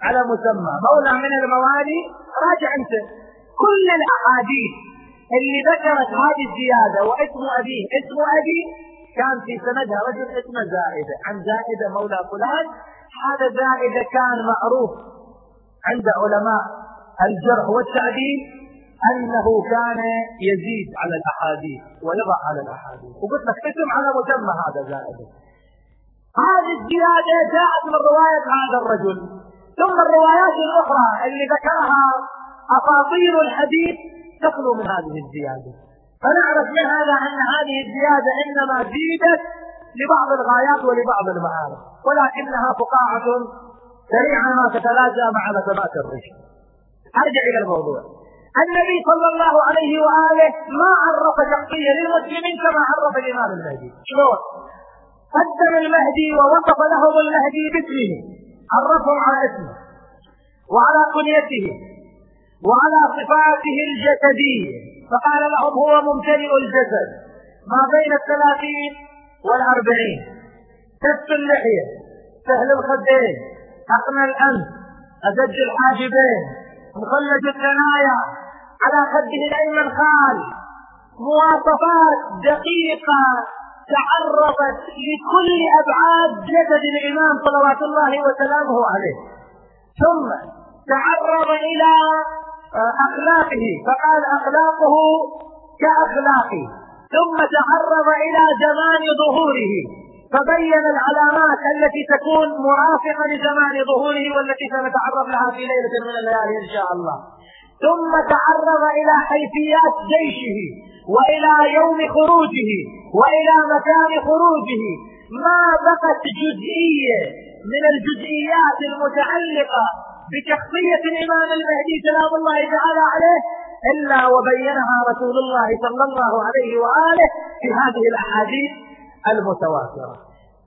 على مسمى. مولى من الموالي راجع انت. كل الأحاديث اللي ذكرت هذه الزيادة واسم أبيه اسم ابي كان في سندها رجل اسمه زائدة. عن زائدة مولى فلان هذا زائدة كان معروف عند علماء الجرح والتعديل أنه كان يزيد على الأحاديث ويضع على الأحاديث. وقلت لك اسم على مسمى هذا زائدة. هذه الزيادة جاءت من رواية هذا الرجل. ثم الروايات الأخرى اللي ذكرها أساطير الحديث تخلو من هذه الزيادة. فنعرف من هذا أن هذه الزيادة إنما زيدت لبعض الغايات ولبعض المعارف ولكنها فقاعة سريعة ما تتلاشى مع نسبات الرشد أرجع إلى الموضوع. النبي صلى الله عليه وآله ما عرف شخصية للمسلمين كما عرف الإمام المهدي. شلون؟ قدم المهدي ووصف لهم المهدي باسمه عرفهم على اسمه وعلى كنيته وعلى صفاته الجسدية فقال لهم هو ممتلئ الجسد ما بين الثلاثين والأربعين. كف اللحية سهل الخدين أقنى الأنف أزج الحاجبين مخلج الثنايا. على خده الأيمن خال مواصفات دقيقة. تعرضت لكل أبعاد جسد الإمام صلوات الله وسلامه عليه. ثم تعرض إلى آه، أخلاقه فقال أخلاقه كأخلاقي ثم تعرض إلى زمان ظهوره فبين العلامات التي تكون مرافقة لزمان ظهوره والتي سنتعرض لها في ليلة من الليالي إن شاء الله. ثم تعرض إلى حيثيات جيشه وإلى يوم خروجه وإلى مكان خروجه. ما بقت جزئية من الجزئيات المتعلقة بشخصية الإمام المهدي سلام الله تعالى عليه إلا وبينها رسول الله صلى الله عليه وآله في هذه الأحاديث المتواترة.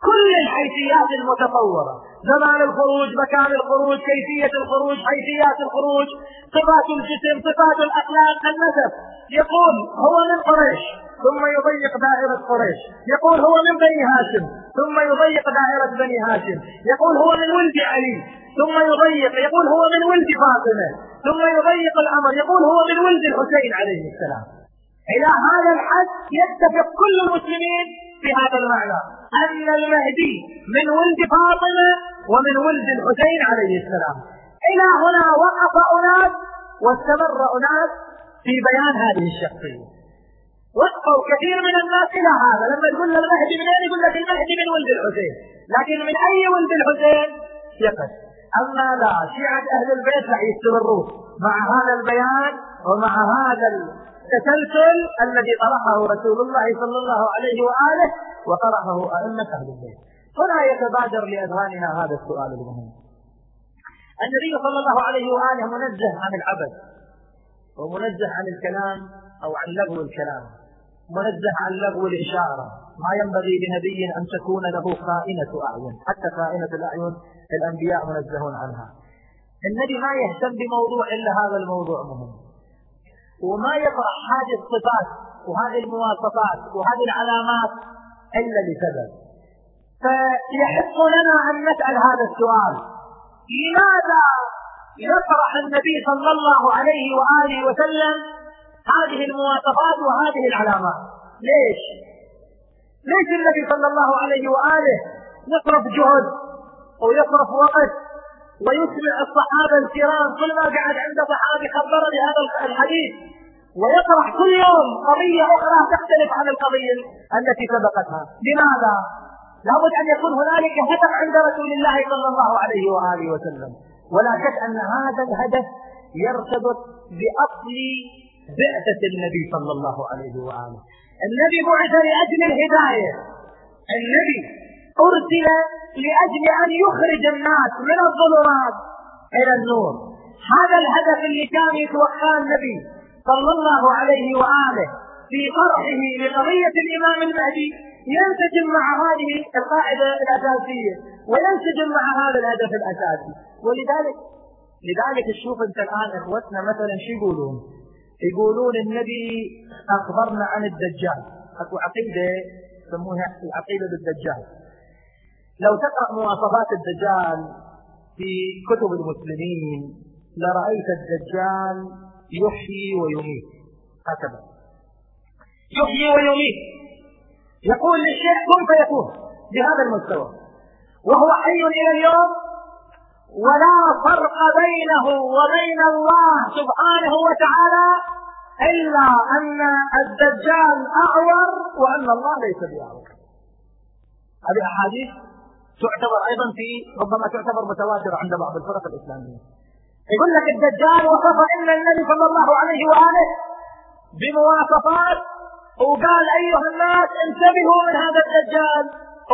كل الحيثيات المتطورة. زمان الخروج مكان الخروج كيفية الخروج حيثيات الخروج صفات الجسم صفات الأخلاق النسب يقول هو من قريش ثم يضيق دائرة قريش. يقول هو من بني هاشم ثم يضيق دائرة بني هاشم. يقول هو من ولد علي ثم يضيق. يقول هو من ولد فاطمة ثم يضيق الأمر. يقول هو من ولد الحسين عليه السلام. إلى هذا الحد يتفق كل المسلمين في هذا المعنى. أن المهدي من ولد فاطمة ومن ولد الحسين عليه السلام. إلى هنا وقف أناس واستمر أناس في بيان هذه الشخصية. وقفوا كثير من الناس إلى هذا. لما تقول المهدي من أين؟ يقول لك المهدي من ولد الحسين. لكن من أي ولد الحسين؟ يقف أما لا شيعة أهل البيت راح يستمروا مع هذا البيان ومع هذا التسلسل الذي طرحه رسول الله صلى الله عليه وآله وطرحه أئمة أهل البيت. هنا يتبادر لأذهاننا هذا السؤال المهم. النبي صلى الله عليه وآله منزه عن العبث ومنزه عن الكلام أو عن لغو الكلام. منزه عن لغو الإشارة. ما ينبغي لنبي أن تكون له خائنة أعين. حتى خائنة الأعين الأنبياء منزهون عنها. النبي ما يهتم بموضوع إلا هذا الموضوع مهم. وما يطرح هذه الصفات وهذه المواصفات وهذه العلامات إلا لسبب. فيحق لنا أن نسأل هذا السؤال. لماذا يطرح النبي صلى الله عليه وآله وسلم هذه المواصفات وهذه العلامات؟ ليش؟ ليش النبي صلى الله عليه وآله يصرف جهد ويصرف وقت ويسمع الصحابة الكرام كل ما قعد عند صحابي خبر بهذا الحديث ويطرح كل يوم قضية أخرى تختلف عن القضية التي سبقتها؟ لماذا؟ لابد أن يكون هنالك هدف عند رسول الله صلى الله عليه وآله وسلم. ولا شك أن هذا الهدف يرتبط بأصل بعثة النبي صلى الله عليه وآله. النبي بعث لأجل الهداية. النبي أرسل لأجل أن يخرج الناس من الظلمات إلى النور. هذا الهدف اللي كان يتوقعه النبي صلى الله عليه وآله. في طرحه لقضية الإمام المهدي ينسجم مع هذه القاعدة الأساسية وينسجم مع هذا الهدف الأساسي. ولذلك لذلك تشوف أنت الآن إخوتنا مثلا شو يقولون؟ يقولون النبي أخبرنا عن الدجال. أكو عقيدة يسموها العقيدة بالدجال. لو تقرأ مواصفات الدجال في كتب المسلمين لرأيت الدجال يحيي ويميت. هكذا. يحيي ويميت. يقول للشيء كن فيكون بهذا المستوى. وهو حي إلى اليوم ولا فرق بينه وبين الله سبحانه وتعالى إلا أن الدجال أعور وأن الله ليس بأعور. هذه أحاديث تعتبر أيضا في ربما تعتبر متواترة عند بعض الفرق الإسلامية. يقول لك الدجال وصف إن النبي صلى الله عليه وآله بمواصفات وقال أيها الناس انتبهوا من هذا الدجال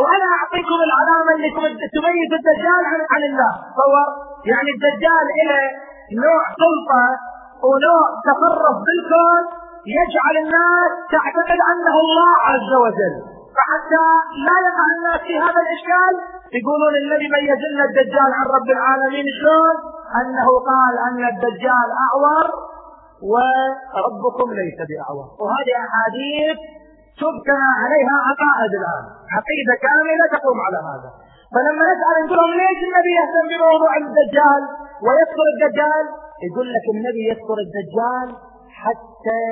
وأنا أعطيكم العلامة اللي تميز الدجال عن, عن الله تصور يعني الدجال إلى نوع سلطة ونوع تصرف بالكون يجعل الناس تعتقد أنه الله عز وجل فحتى لا يقع الناس في هذا الإشكال يقولون الذي ميز لنا الدجال عن رب العالمين شلون؟ أنه قال أن الدجال أعور وربكم ليس بأعور وهذه أحاديث تبنى عليها عقائد الآن. عقيدة كاملة تقوم على هذا. فلما نسأل نقول لهم ليش النبي يهتم بموضوع الدجال ويذكر الدجال؟ يقول لك النبي يذكر الدجال حتى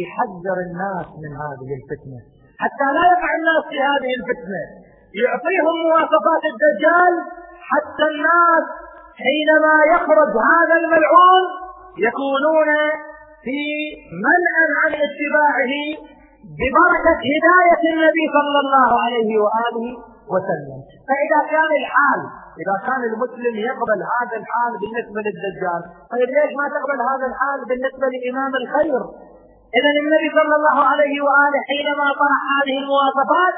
يحذر الناس من هذه الفتنة. حتى لا يقع الناس في هذه الفتنة. يعطيهم مواصفات الدجال حتى الناس حينما يخرج هذا الملعون يكونون في منع عن اتباعه ببركة هداية النبي صلى الله عليه وآله وسلم. فإذا كان الحال إذا كان المسلم يقبل هذا الحال بالنسبة للدجال طيب ليش ما تقبل هذا الحال بالنسبة لإمام الخير؟ إذا النبي صلى الله عليه وآله حينما طرح هذه المواصفات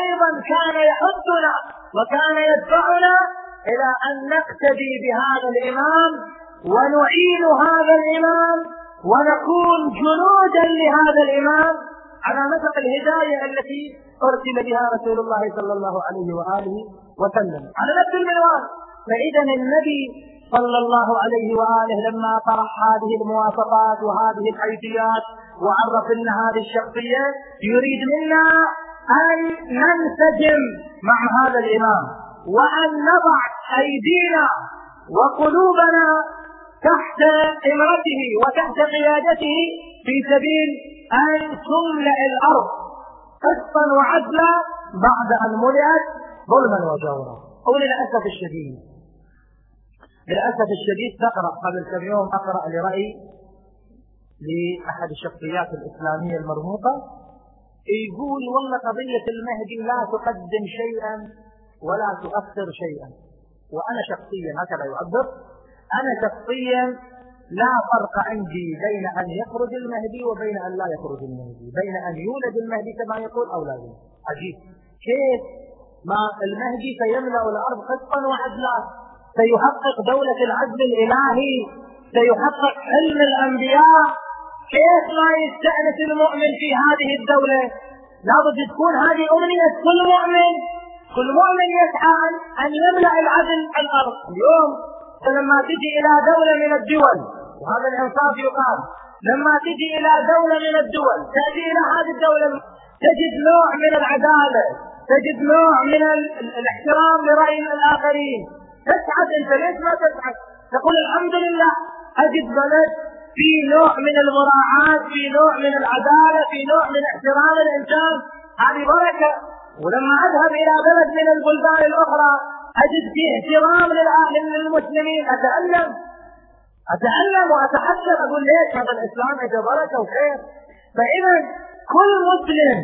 أيضا كان يحثنا وكان يدفعنا إلى أن نقتدي بهذا الإمام ونعين هذا الإمام ونكون جنودا لهذا الإمام على نسق الهداية التي أرسل بها رسول الله صلى الله عليه وآله وسلم. على نفس المنوال. فإذا النبي صلى الله عليه وآله لما طرح هذه المواصفات وهذه الحيثيات وعرف لنا هذه الشخصية يريد منا أن ننسجم مع هذا الإمام وأن نضع أيدينا وقلوبنا تحت إمرته وتحت قيادته في سبيل أن تملأ الأرض. قسطا وعدلا بعد أن ملئت ظلما وجورا. وللأسف الشديد. للأسف الشديد تقرأ قبل كم يوم أقرأ لرأي لأحد الشخصيات الإسلامية المرموقة. يقول والله قضية المهدي لا تقدم شيئا ولا تؤثر شيئا. وأنا شخصيا هكذا يعبر أنا شخصيا لا فرق عندي بين أن يخرج المهدي وبين أن لا يخرج المهدي بين أن يولد المهدي كما يقول أو لا يولد. عجيب. كيف ما المهدي سيملأ الأرض قسطا وعدلا؟ سيحقق دولة العدل الإلهي؟ سيحقق حلم الأنبياء؟ كيف ما يستأنس المؤمن في هذه الدولة؟ لابد تكون هذه أمنية كل مؤمن. كل مؤمن يسعى أن يملأ العدل الأرض. اليوم لما تجي إلى دولة من الدول وهذا الإنصاف يقال لما تجي إلى دولة من الدول تأتي إلى هذه الدولة تجد نوع من العدالة تجد نوع من الاحترام لرأي الآخرين. تسعد أنت ليش ما تسعد؟ تقول الحمد لله أجد بلد في نوع من المراعاة في نوع من العدالة في نوع من احترام الإنسان. هذه بركة. ولما أذهب إلى بلد من البلدان الأخرى أجد فيه احترام للمسلمين أتألم. أتعلم وأتحسن أقول ليش هذا الإسلام إذا بركة وخير؟ فإذا كل مسلم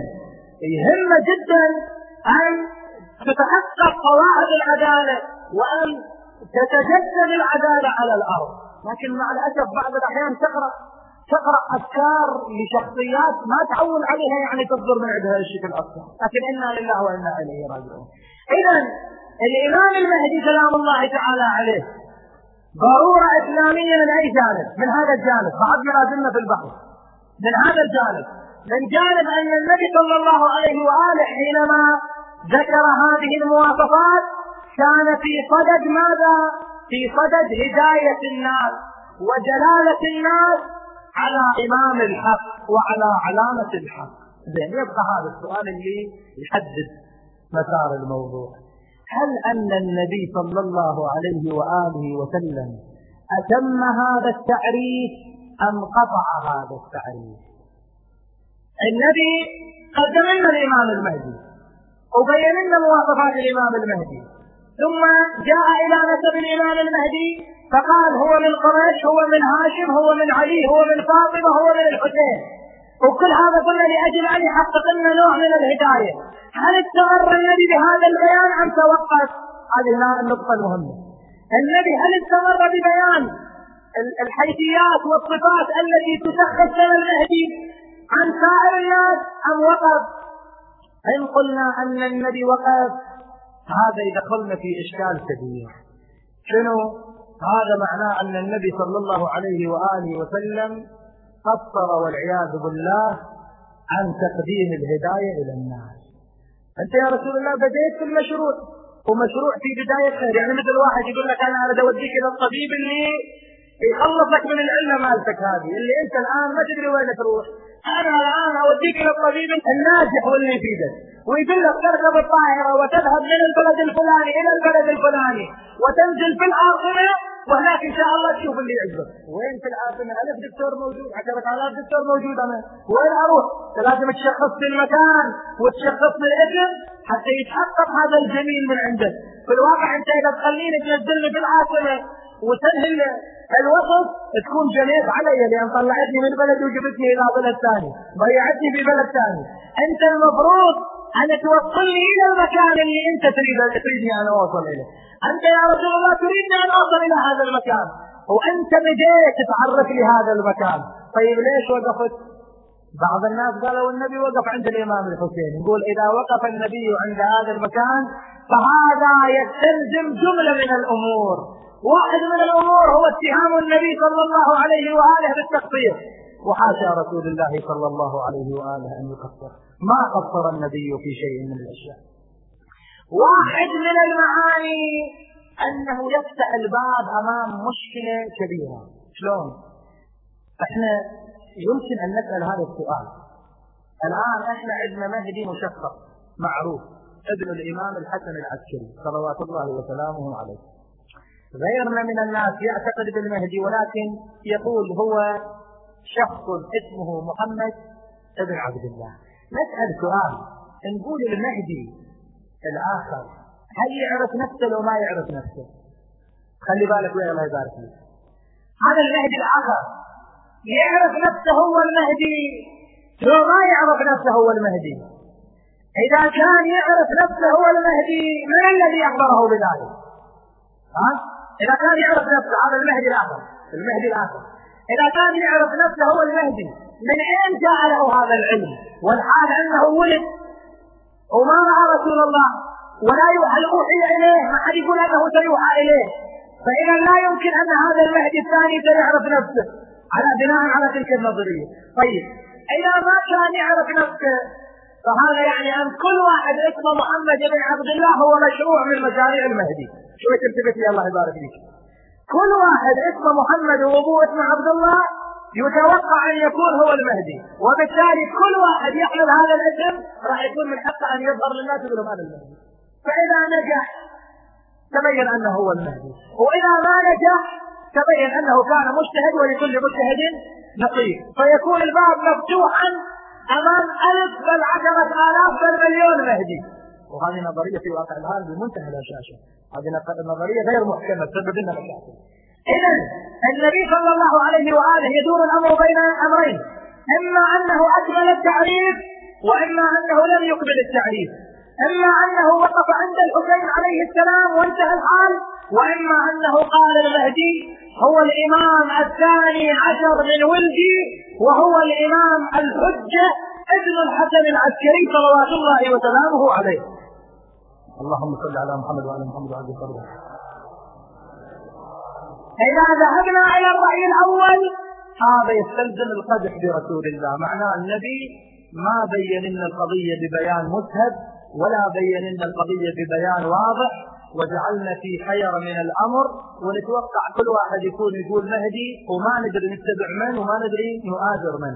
يهمه جدا أن تتحقق قواعد العدالة وأن تتجسد العدالة على الأرض. لكن مع الأسف بعض الأحيان تقرأ تقرأ أفكار لشخصيات ما تعول عليها يعني تصدر من عندها الشكل أكثر لكن إنا لله وإنا إليه راجعون. إذا الإمام المهدي سلام الله تعالى عليه ضرورة إسلامية من أي جانب؟ من هذا الجانب، بعد ما زلنا في البحر. من هذا الجانب، من جانب أن النبي صلى الله عليه وآله حينما ذكر هذه المواصفات كان في صدد ماذا؟ في صدد هداية الناس وجلالة الناس على إمام الحق وعلى علامة الحق. زين يبقى هذا السؤال اللي يحدد مسار الموضوع. هل أن النبي صلى الله عليه وآله وسلم أتم هذا التعريف أم قطع هذا التعريف؟ النبي قدم لنا الإمام المهدي وبين لنا مواصفات الإمام المهدي ثم جاء إلى نسب الإمام المهدي فقال هو من قريش هو من هاشم هو من علي هو من فاطمة هو من الحسين. وكل هذا قلنا لأجل أن يحقق لنا نوع من الهداية. هل استمر النبي بهذا البيان أم توقف؟ هذه النقطة المهمة. النبي هل استمر ببيان الحيثيات والصفات التي تشخص لنا المهدي عن سائر الناس أم وقف؟ إن قلنا أن النبي وقف هذا يدخلنا في إشكال كبير. شنو؟ هذا معناه أن النبي صلى الله عليه وآله وسلم قصر والعياذ بالله عن تقديم الهداية إلى الناس. أنت يا رسول الله بديت في المشروع ومشروع في بداية خير. يعني مثل واحد يقول لك أنا أريد أوديك إلى الطبيب اللي يخلصك من العلة مالتك هذه اللي أنت الآن ما تدري وين تروح. أنا الآن أوديك إلى الطبيب الناجح واللي يفيدك. ويقول لك تركب الطائرة وتذهب من البلد الفلاني إلى البلد الفلاني وتنزل في العاصمة وهناك إن شاء الله تشوف اللي يعجبك. وين في العاصمه ألف دكتور موجود. عشرة آلاف دكتور موجود أنا. وين أروح؟ لازم تشخص في المكان وتشخص في الاسم حتى يتحقق هذا الجميل من عندك في الواقع أنت إذا تخليني تنزلني في العاصمه وتنهي الوسط تكون جنيت علي لأن طلعتني من بلد وجبتني إلى بلد ثاني ضيعتني في بلد ثاني. أنت المفروض ان توصلني إلى المكان اللي أنت تريد تريدني أن أوصل إليه. أنت يا رسول الله تريدني أن أوصل إلى هذا المكان. وأنت بديت تعرف لي هذا المكان. طيب ليش وقفت؟ بعض الناس قالوا النبي وقف عند الإمام الحسين. يقول إذا وقف النبي عند هذا المكان فهذا يستلزم جملة من الأمور. واحد من الأمور هو اتهام النبي صلى الله عليه وآله بالتقصير. وحاشا رسول الله صلى الله عليه وآله أن يقصر. ما قصر النبي في شيء من الأشياء. واحد من المعاني أنه يفتح الباب أمام مشكلة كبيرة. شلون؟ إحنا يمكن أن نسأل هذا السؤال. الآن إحنا عندنا مهدي مشخص معروف ابن الإمام الحسن العسكري صلوات الله وسلامه عليه. غيرنا من الناس يعتقد بالمهدي ولكن يقول هو شخص اسمه محمد ابن عبد الله. نسأل سؤال. نقول المهدي الآخر هل يعرف نفسه لو ما يعرف نفسه؟ خلي بالك وين الله يبارك فيك. هذا المهدي الآخر. يعرف نفسه هو المهدي. لو ما يعرف نفسه هو المهدي. إذا كان يعرف نفسه هو المهدي من الذي أخبره بذلك؟ ها؟ إذا كان يعرف نفسه هذا المهدي الآخر. المهدي الآخر. إذا كان يعرف نفسه هو المهدي من أين جاء له هذا العلم؟ والحال أنه ولد وما رأى رسول الله ولا هل أوحي إليه ما حد يقول أنه سيوحى إليه. فإذا لا يمكن أن هذا المهدي الثاني سيعرف نفسه. على بناء على تلك النظرية. طيب إذا ما كان يعرف نفسه فهذا يعني أن كل واحد اسمه محمد بن عبد الله هو مشروع من مشاريع المهدي. شوي تلتفت الله يبارك فيك؟ كل واحد اسمه محمد وابوه اسمه عبد الله يتوقع أن يكون هو المهدي. وبالتالي كل واحد يحمل هذا الاسم راح يكون من حقه أن يظهر للناس يقول هذا المهدي. فإذا نجح تبين أنه هو المهدي. وإذا ما نجح تبين أنه كان مجتهد ولكل مجتهد نصيب فيكون الباب مفتوحا أمام ألف بل عشرة آلاف بل مليون مهدي. وهذه نظرية في واقع الحال بمنتهى الهشاشه هذه نظرية غير محكمة تسبب لنا مشاكل. إذا النبي صلى الله عليه وآله يدور الأمر بين أمرين. إما أنه أكمل التعريف وإما أنه لم يكمل التعريف. إما أنه وقف عند الحسين عليه السلام وانتهى الحال وإما أنه قال المهدي هو الإمام الثاني عشر من ولدي وهو الإمام الحجة ابن الحسن العسكري صلوات الله وسلامه عليه. اللهم صل على محمد وعلى محمد وعلى محمد. إذا ذهبنا إلى الرأي الأول هذا يستلزم القدح برسول الله. معناه النبي ما بين لنا القضية ببيان مسهب ولا بين لنا القضية ببيان واضح. وجعلنا في حيرة من الأمر ونتوقع كل واحد يكون يقول مهدي وما ندري نتبع من وما ندري نؤازر من.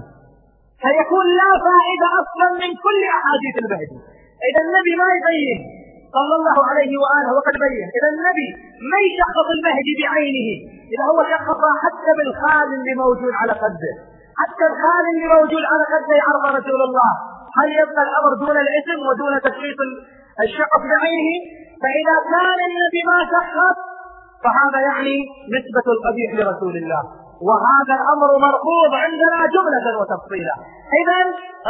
فيكون لا فائدة أصلا من كل أحاديث المهدي. إذا النبي ما يبين صلى الله عليه وآله وقد بين. إذا النبي ما يشخص المهدي بعينه؟ إذا هو شخص حتى بالخال اللي موجود على قده. حتى الخال اللي موجود على قده يعرض رسول الله. هل يبقى الأمر دون الاسم ودون تشخيص الشخص بعينه؟ فإذا كان النبي ما شخص فهذا يعني نسبة القبيح لرسول الله. وهذا الأمر مرفوض عندنا جملة وتفصيلا. إذا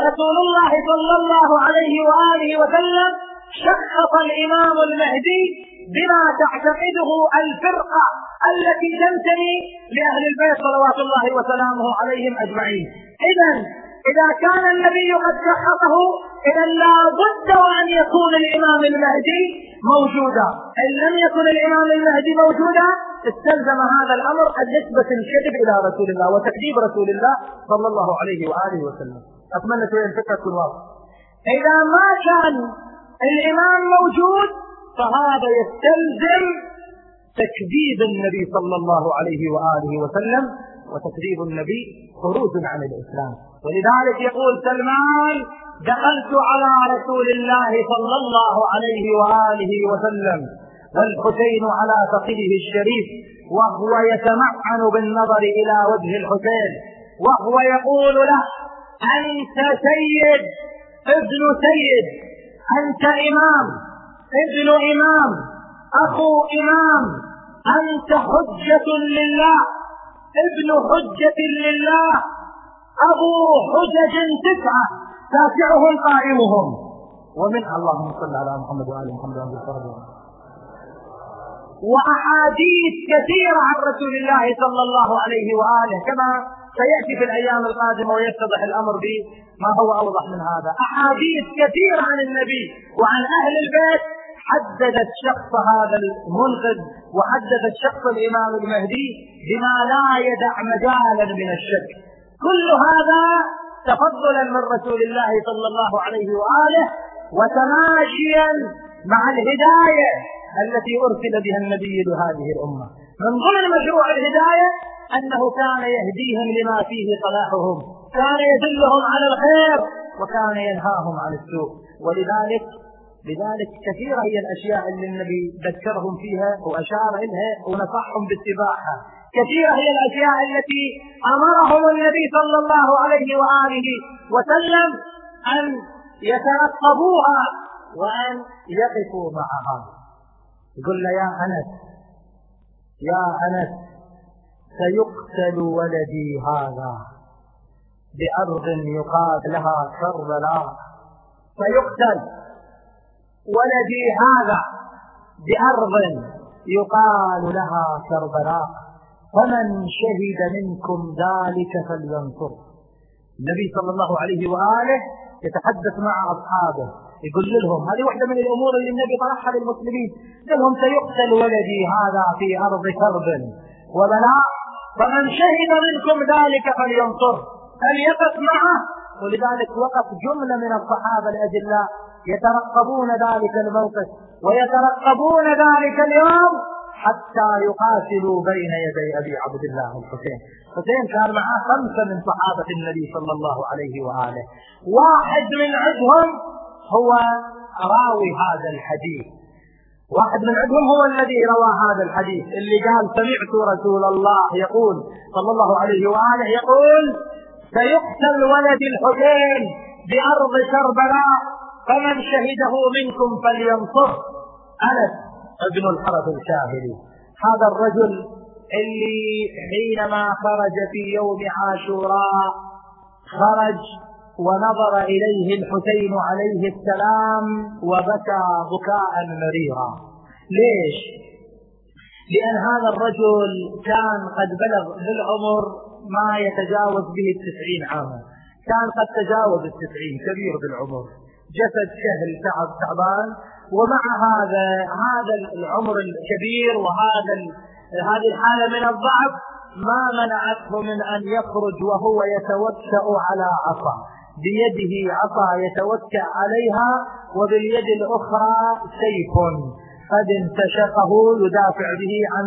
رسول الله صلى الله عليه وآله وسلم شخص الإمام المهدي بما تعتقده الفرقة التي تنتمي لأهل البيت صلوات الله وسلامه عليهم أجمعين. إذا إذا كان النبي قد شخصه إذا لا بد وأن يكون الإمام المهدي موجودا. إن لم يكن الإمام المهدي موجودا استلزم هذا الأمر النسبة الكذب إلى رسول الله وتكذيب رسول الله صلى الله عليه وآله وسلم. أتمنى شوية الفكرة تكون واضحة إذا ما كان الإمام موجود فهذا يستلزم تكذيب النبي صلى الله عليه وآله وسلم وتكذيب النبي خروج عن الإسلام. ولذلك يقول سلمان دخلت على رسول الله صلى الله عليه وآله وسلم والحسين على فقده الشريف وهو يتمعن بالنظر إلى وجه الحسين وهو يقول له أنت سيد ابن سيد. أنت إمام ابن إمام أخو إمام أنت حجة لله ابن حجة لله أبو حجج تسعة تاسعهم قائمهم. ومن اللهم صل على محمد وآل محمد وآل وأحاديث كثيرة عن رسول الله صلى الله عليه وآله كما سيأتي في الأيام القادمة ويتضح الأمر بما هو أوضح من هذا. أحاديث كثيرة عن النبي وعن أهل البيت حددت شخص هذا المنقذ وحددت شخص الإمام المهدي بما لا يدع مجالا من الشك كل هذا تفضلا من رسول الله صلى الله عليه وآله وتماشيا مع الهداية التي أرسل بها النبي لهذه الأمة. من ضمن مشروع الهداية أنه كان يهديهم لما فيه صلاحهم كان يدلهم على الخير وكان ينهاهم عن السوء. ولذلك لذلك كثيرة هي الأشياء اللي النبي ذكرهم فيها وأشار إليها ونصحهم باتباعها. كثيرة هي الأشياء التي أمرهم النبي صلى الله عليه وآله وسلم أن يترقبوها وأن يقفوا معها. يقول له يا أنس يا أنس سيقتل ولدي هذا. بأرض يقال لها كربلاء. سيقتل ولدي هذا. بأرض يقال لها كربلاء. فمن شهد منكم ذلك فلينصر. النبي صلى الله عليه وآله يتحدث مع أصحابه. يقول لهم هذه واحدة من الأمور اللي النبي طرحها للمسلمين. قال لهم سيقتل ولدي هذا في أرض كرب. وبلاء فمن شهد منكم ذلك فلينصر. فليقف معه؟ ولذلك وقف جملة من الصحابة الأجلاء يترقبون ذلك الموقف ويترقبون ذلك اليوم حتى يقاتلوا بين يدي أبي عبد الله الحسين. حسين كان معاه خمسة من صحابة النبي صلى الله عليه وآله. واحد من عدهم هو راوي هذا الحديث. واحد من عندهم هو الذي روى هذا الحديث اللي قال سمعت رسول الله يقول صلى الله عليه وآله يقول سيقتل ولد الحسين بأرض كربلاء فمن شهده منكم فلينصر. أنس ابن الحرس الشاهلي هذا الرجل اللي حينما خرج في يوم عاشوراء خرج ونظر إليه الحسين عليه السلام وبكى بكاء مريرا. ليش؟ لأن هذا الرجل كان قد بلغ بالعمر ما يتجاوز به التسعين عاما. كان قد تجاوز التسعين كبير بالعمر. جسد شهل تعب تعبان ومع هذا هذا العمر الكبير وهذا هذه الحالة من الضعف ما منعته من أن يخرج وهو يتوكأ على عصا. بيده عصا يتوكأ عليها وباليد الأخرى سيف قد انتشقه يدافع به عن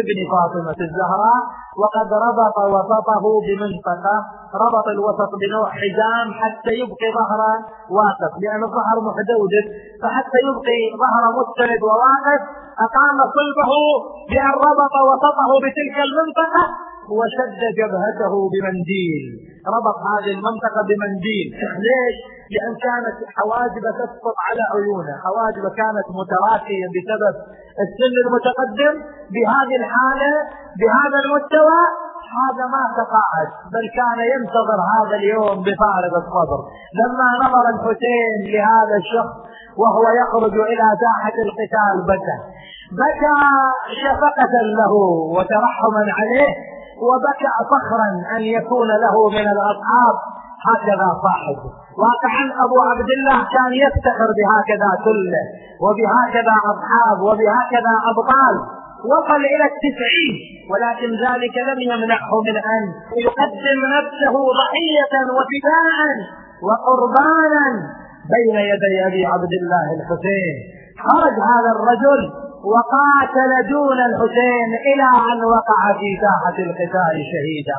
ابن فاطمة الزهراء وقد ربط وسطه بمنطقة ربط الوسط بنوع حزام حتى يبقي ظهره واقف لأن الظهر محدودة فحتى يبقي ظهره مستند وواقف أقام صلبه بأن ربط وسطه بتلك المنطقة وشد جبهته بمنديل ربط هذه المنطقة بمنديل. ليش؟ لأن كانت حواجب تسقط على عيونه حواجب كانت متراكية بسبب السن المتقدم. بهذه الحالة بهذا المستوى هذا ما تقاعد. بل كان ينتظر هذا اليوم بفارغ الصبر. لما نظر الحسين لهذا الشخص وهو يخرج إلى ساحة القتال بكى. بكى شفقة له وترحما عليه. وبكى فخرا أن يكون له من الأصحاب هكذا صاحب. واقعا أبو عبد الله كان يفتخر بهكذا كله وبهكذا أصحاب وبهكذا أبطال. وصل إلى التسعين ولكن ذلك لم يمنعه من أن يقدم نفسه ضحية وفداء وقربانا بين يدي أبي عبد الله الحسين. خرج هذا الرجل وقاتل دون الحسين إلى أن وقع في ساحة القتال شهيدا.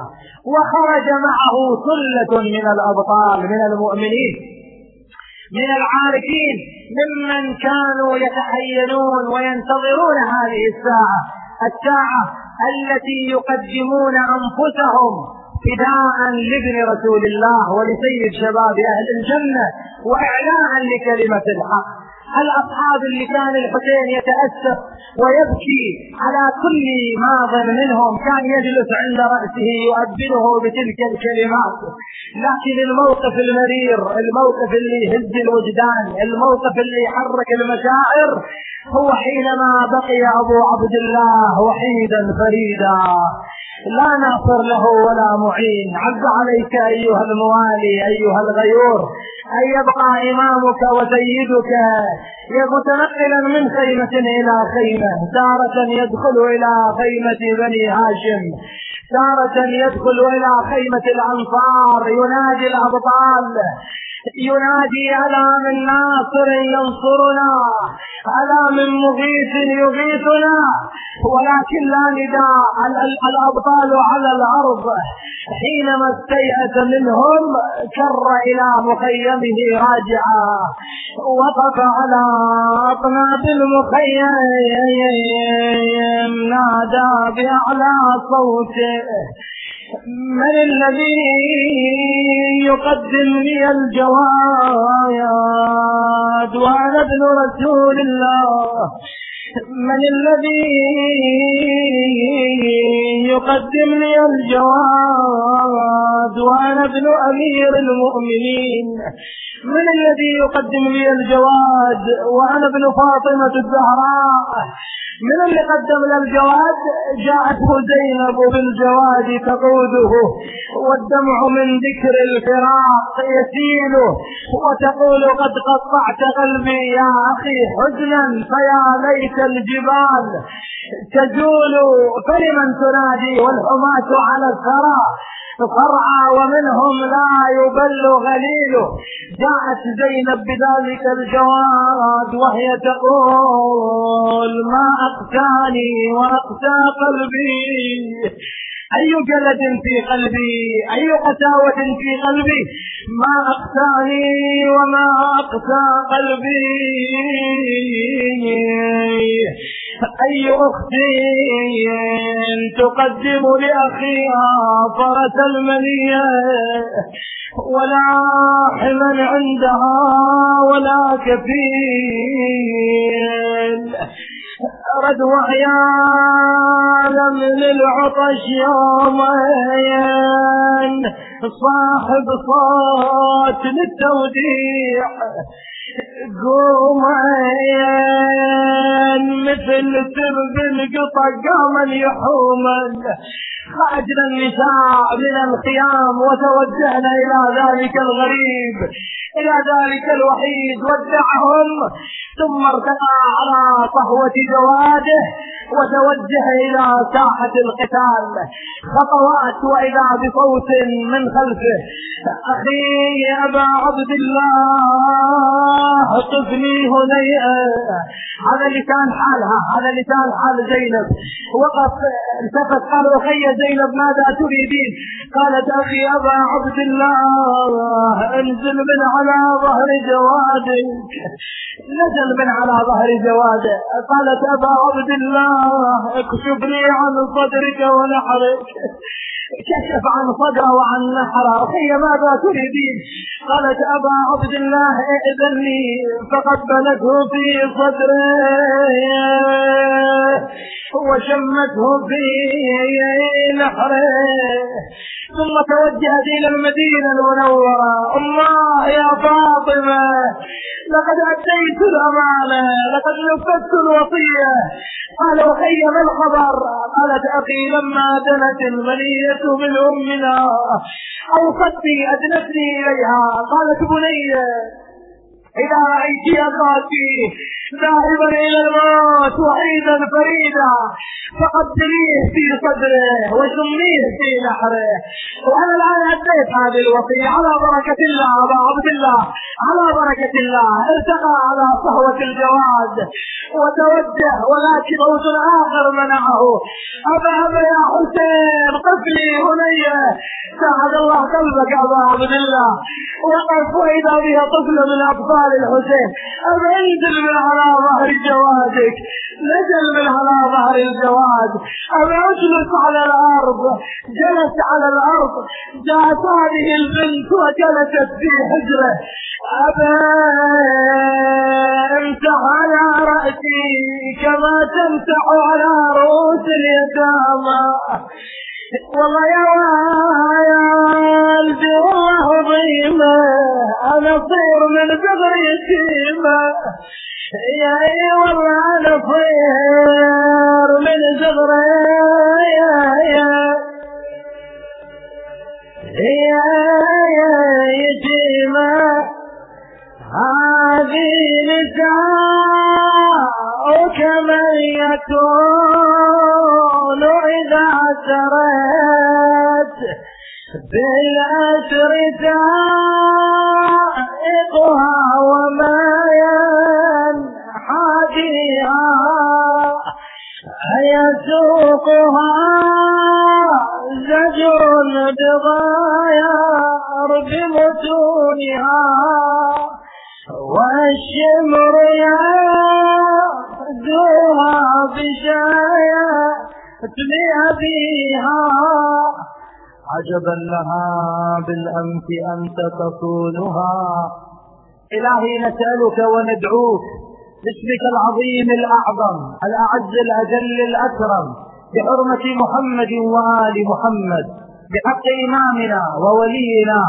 وخرج معه ثلة من الأبطال من المؤمنين من العارفين ممن كانوا يتحينون وينتظرون هذه الساعة الساعة التي يقدمون أنفسهم فداء لابن رسول الله ولسيد شباب أهل الجنة وإعلاء لكلمة الحق. الأصحاب اللي كان الحسين يتأسف ويبكي على كل ماض منهم كان يجلس عند رأسه يؤدبه بتلك الكلمات. لكن الموقف المرير الموقف اللي يهز الوجدان الموقف اللي يحرك المشاعر هو حينما بقي أبو عبد الله وحيدا فريدا. لا ناصر له ولا معين. عز عليك أيها الموالي أيها الغيور أن يبقى إمامك وسيدك متنقلا من خيمة إلى خيمة تارة يدخل إلى خيمة بني هاشم. تارة يدخل إلى خيمة الأنصار ينادي الأبطال. ينادي على من ناصر ينصرنا؟ على من مغيث يغيثنا؟ ولكن لا نداء الأبطال على الأرض. حينما استيأس منهم كر إلى مخيمه راجعا وقف على أطناب المخيم نادى بأعلى صوته. من الذي يقدم لي الجواد؟ وأنا ابن رسول الله. من الذي يقدم لي الجواد؟ وأنا ابن أمير المؤمنين. من الذي يقدم لي الجواد؟ وأنا ابن فاطمة الزهراء. من اللي قدم له الجواد؟ جاءته زينب بالجواد تقوده والدمع من ذكر الفراق يسيل وتقول قد قطعت قلبي يا أخي حزنا فيا ليت الجبال تجول فلمن تنادي والحماة على الثرى فرعى ومنهم لا يبل غليله جاءت زينب بذلك الجواد وهي تقول ما أقساني وأقسى قلبي؟ أي جلد في قلبي؟ أي قساوة في قلبي؟ ما أقساني وما أقسى قلبي. أي أخت تقدم لأخيها فرس المنية ولا حما عندها ولا كفيل. رد وحيانا من العطش يومين. صاحب صوت للتوديع قومين. مثل سرب القطع قاما يحوما خرجنا النساء من الخيام وتوجهنا إلى ذلك الغريب إلى ذلك الوحيد ودعهم ثم ارتقى على صهوة جواده وتوجه إلى ساحة القتال. خطوات وإذا بصوت من خلفه أخي أبا عبد الله طفني هنيئة هذا لسان حالها هذا لسان حال زينب. وقف التفت قال أخي زينب ماذا تريدين؟ قالت أخي أبا عبد الله أنزل من على ظهر جوادك. نزل من على ظهر جواده قالت أبا عبد الله اكشف لي عن صدرك ونحرك. كشف عن صدره وعن نحره. أخي ماذا تريدين؟ قالت أبا عبد الله ائذن لي فقد بلته في صدره. وشمته في نحره ثم توجهت إلى المدينة المنورة. الله يا فاطمة لقد أديت الأمانة لقد نفذت الوصية. قال أخي ما الخبر. قالت أخي لما دنت المنية من أمنا أوصتني أدنتني إليها. قالت بني إذا رأيت أخاك ذاهبا إلى الموت وحيدا فريدا. فقدميه في صدره وشميه في نحره. وأنا الآن أديت هذه الوصية على بركة الله أبا عبد الله. على بركة الله. ارتقى على صهوة الجواد. وتوجه ولكن موت آخر منعه. أبا أبا يا حسين قفلي هنيه ساعد الله قلبك أبا عبد الله. وقف وإذا بها طفل من اطفال الحسين. ابا انزل من على ظهر جوادك نزل من على ظهر الجواد. أنا أجلس على الأرض. جلس على الأرض. جاءت هذه البنت وجلست في حجره. أبا امسح على رأسي كما تمسح على رؤوس اليتامى. والله يا والدي والله عظيمة. أنا صير من بغر يتيمة يا اي والله أنا طير من زغره يا يا يا يا يتيمة هذه نساء من يكون إذا سرت. بالأسر تائقها وما ينحديها يسوقها زجر بغير بمتونها والشمر يهدوها بشايا لأبيها عجبا لها بالأنف أنت تصونها إلهي نسألك وندعوك باسمك العظيم الأعظم الأعز الأجل الأكرم بحرمة محمد وآل محمد بحق إمامنا وولينا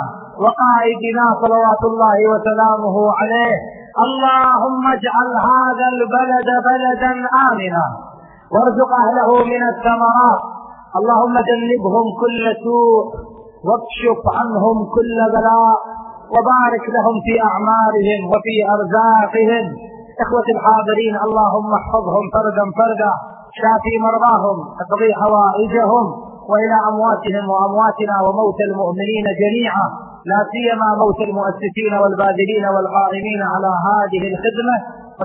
وقائدنا صلوات الله وسلامه عليه. اللهم اجعل هذا البلد بلدا آمنا وارزق أهله من الثمرات. اللهم جنبهم كل سوء واكشف عنهم كل بلاء وبارك لهم في أعمارهم وفي أرزاقهم. إخوة الحاضرين اللهم احفظهم فردا فردا شافي مرضاهم اقضي حوائجهم وإلى أمواتهم وأمواتنا وموت المؤمنين جميعا. لا سيما موت المؤسسين والباذلين والقائمين على هذه الخدمة.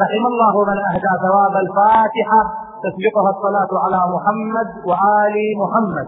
رحم الله من أهدى ثواب الفاتحة. تسبقها الصلاة على محمد وآل محمد.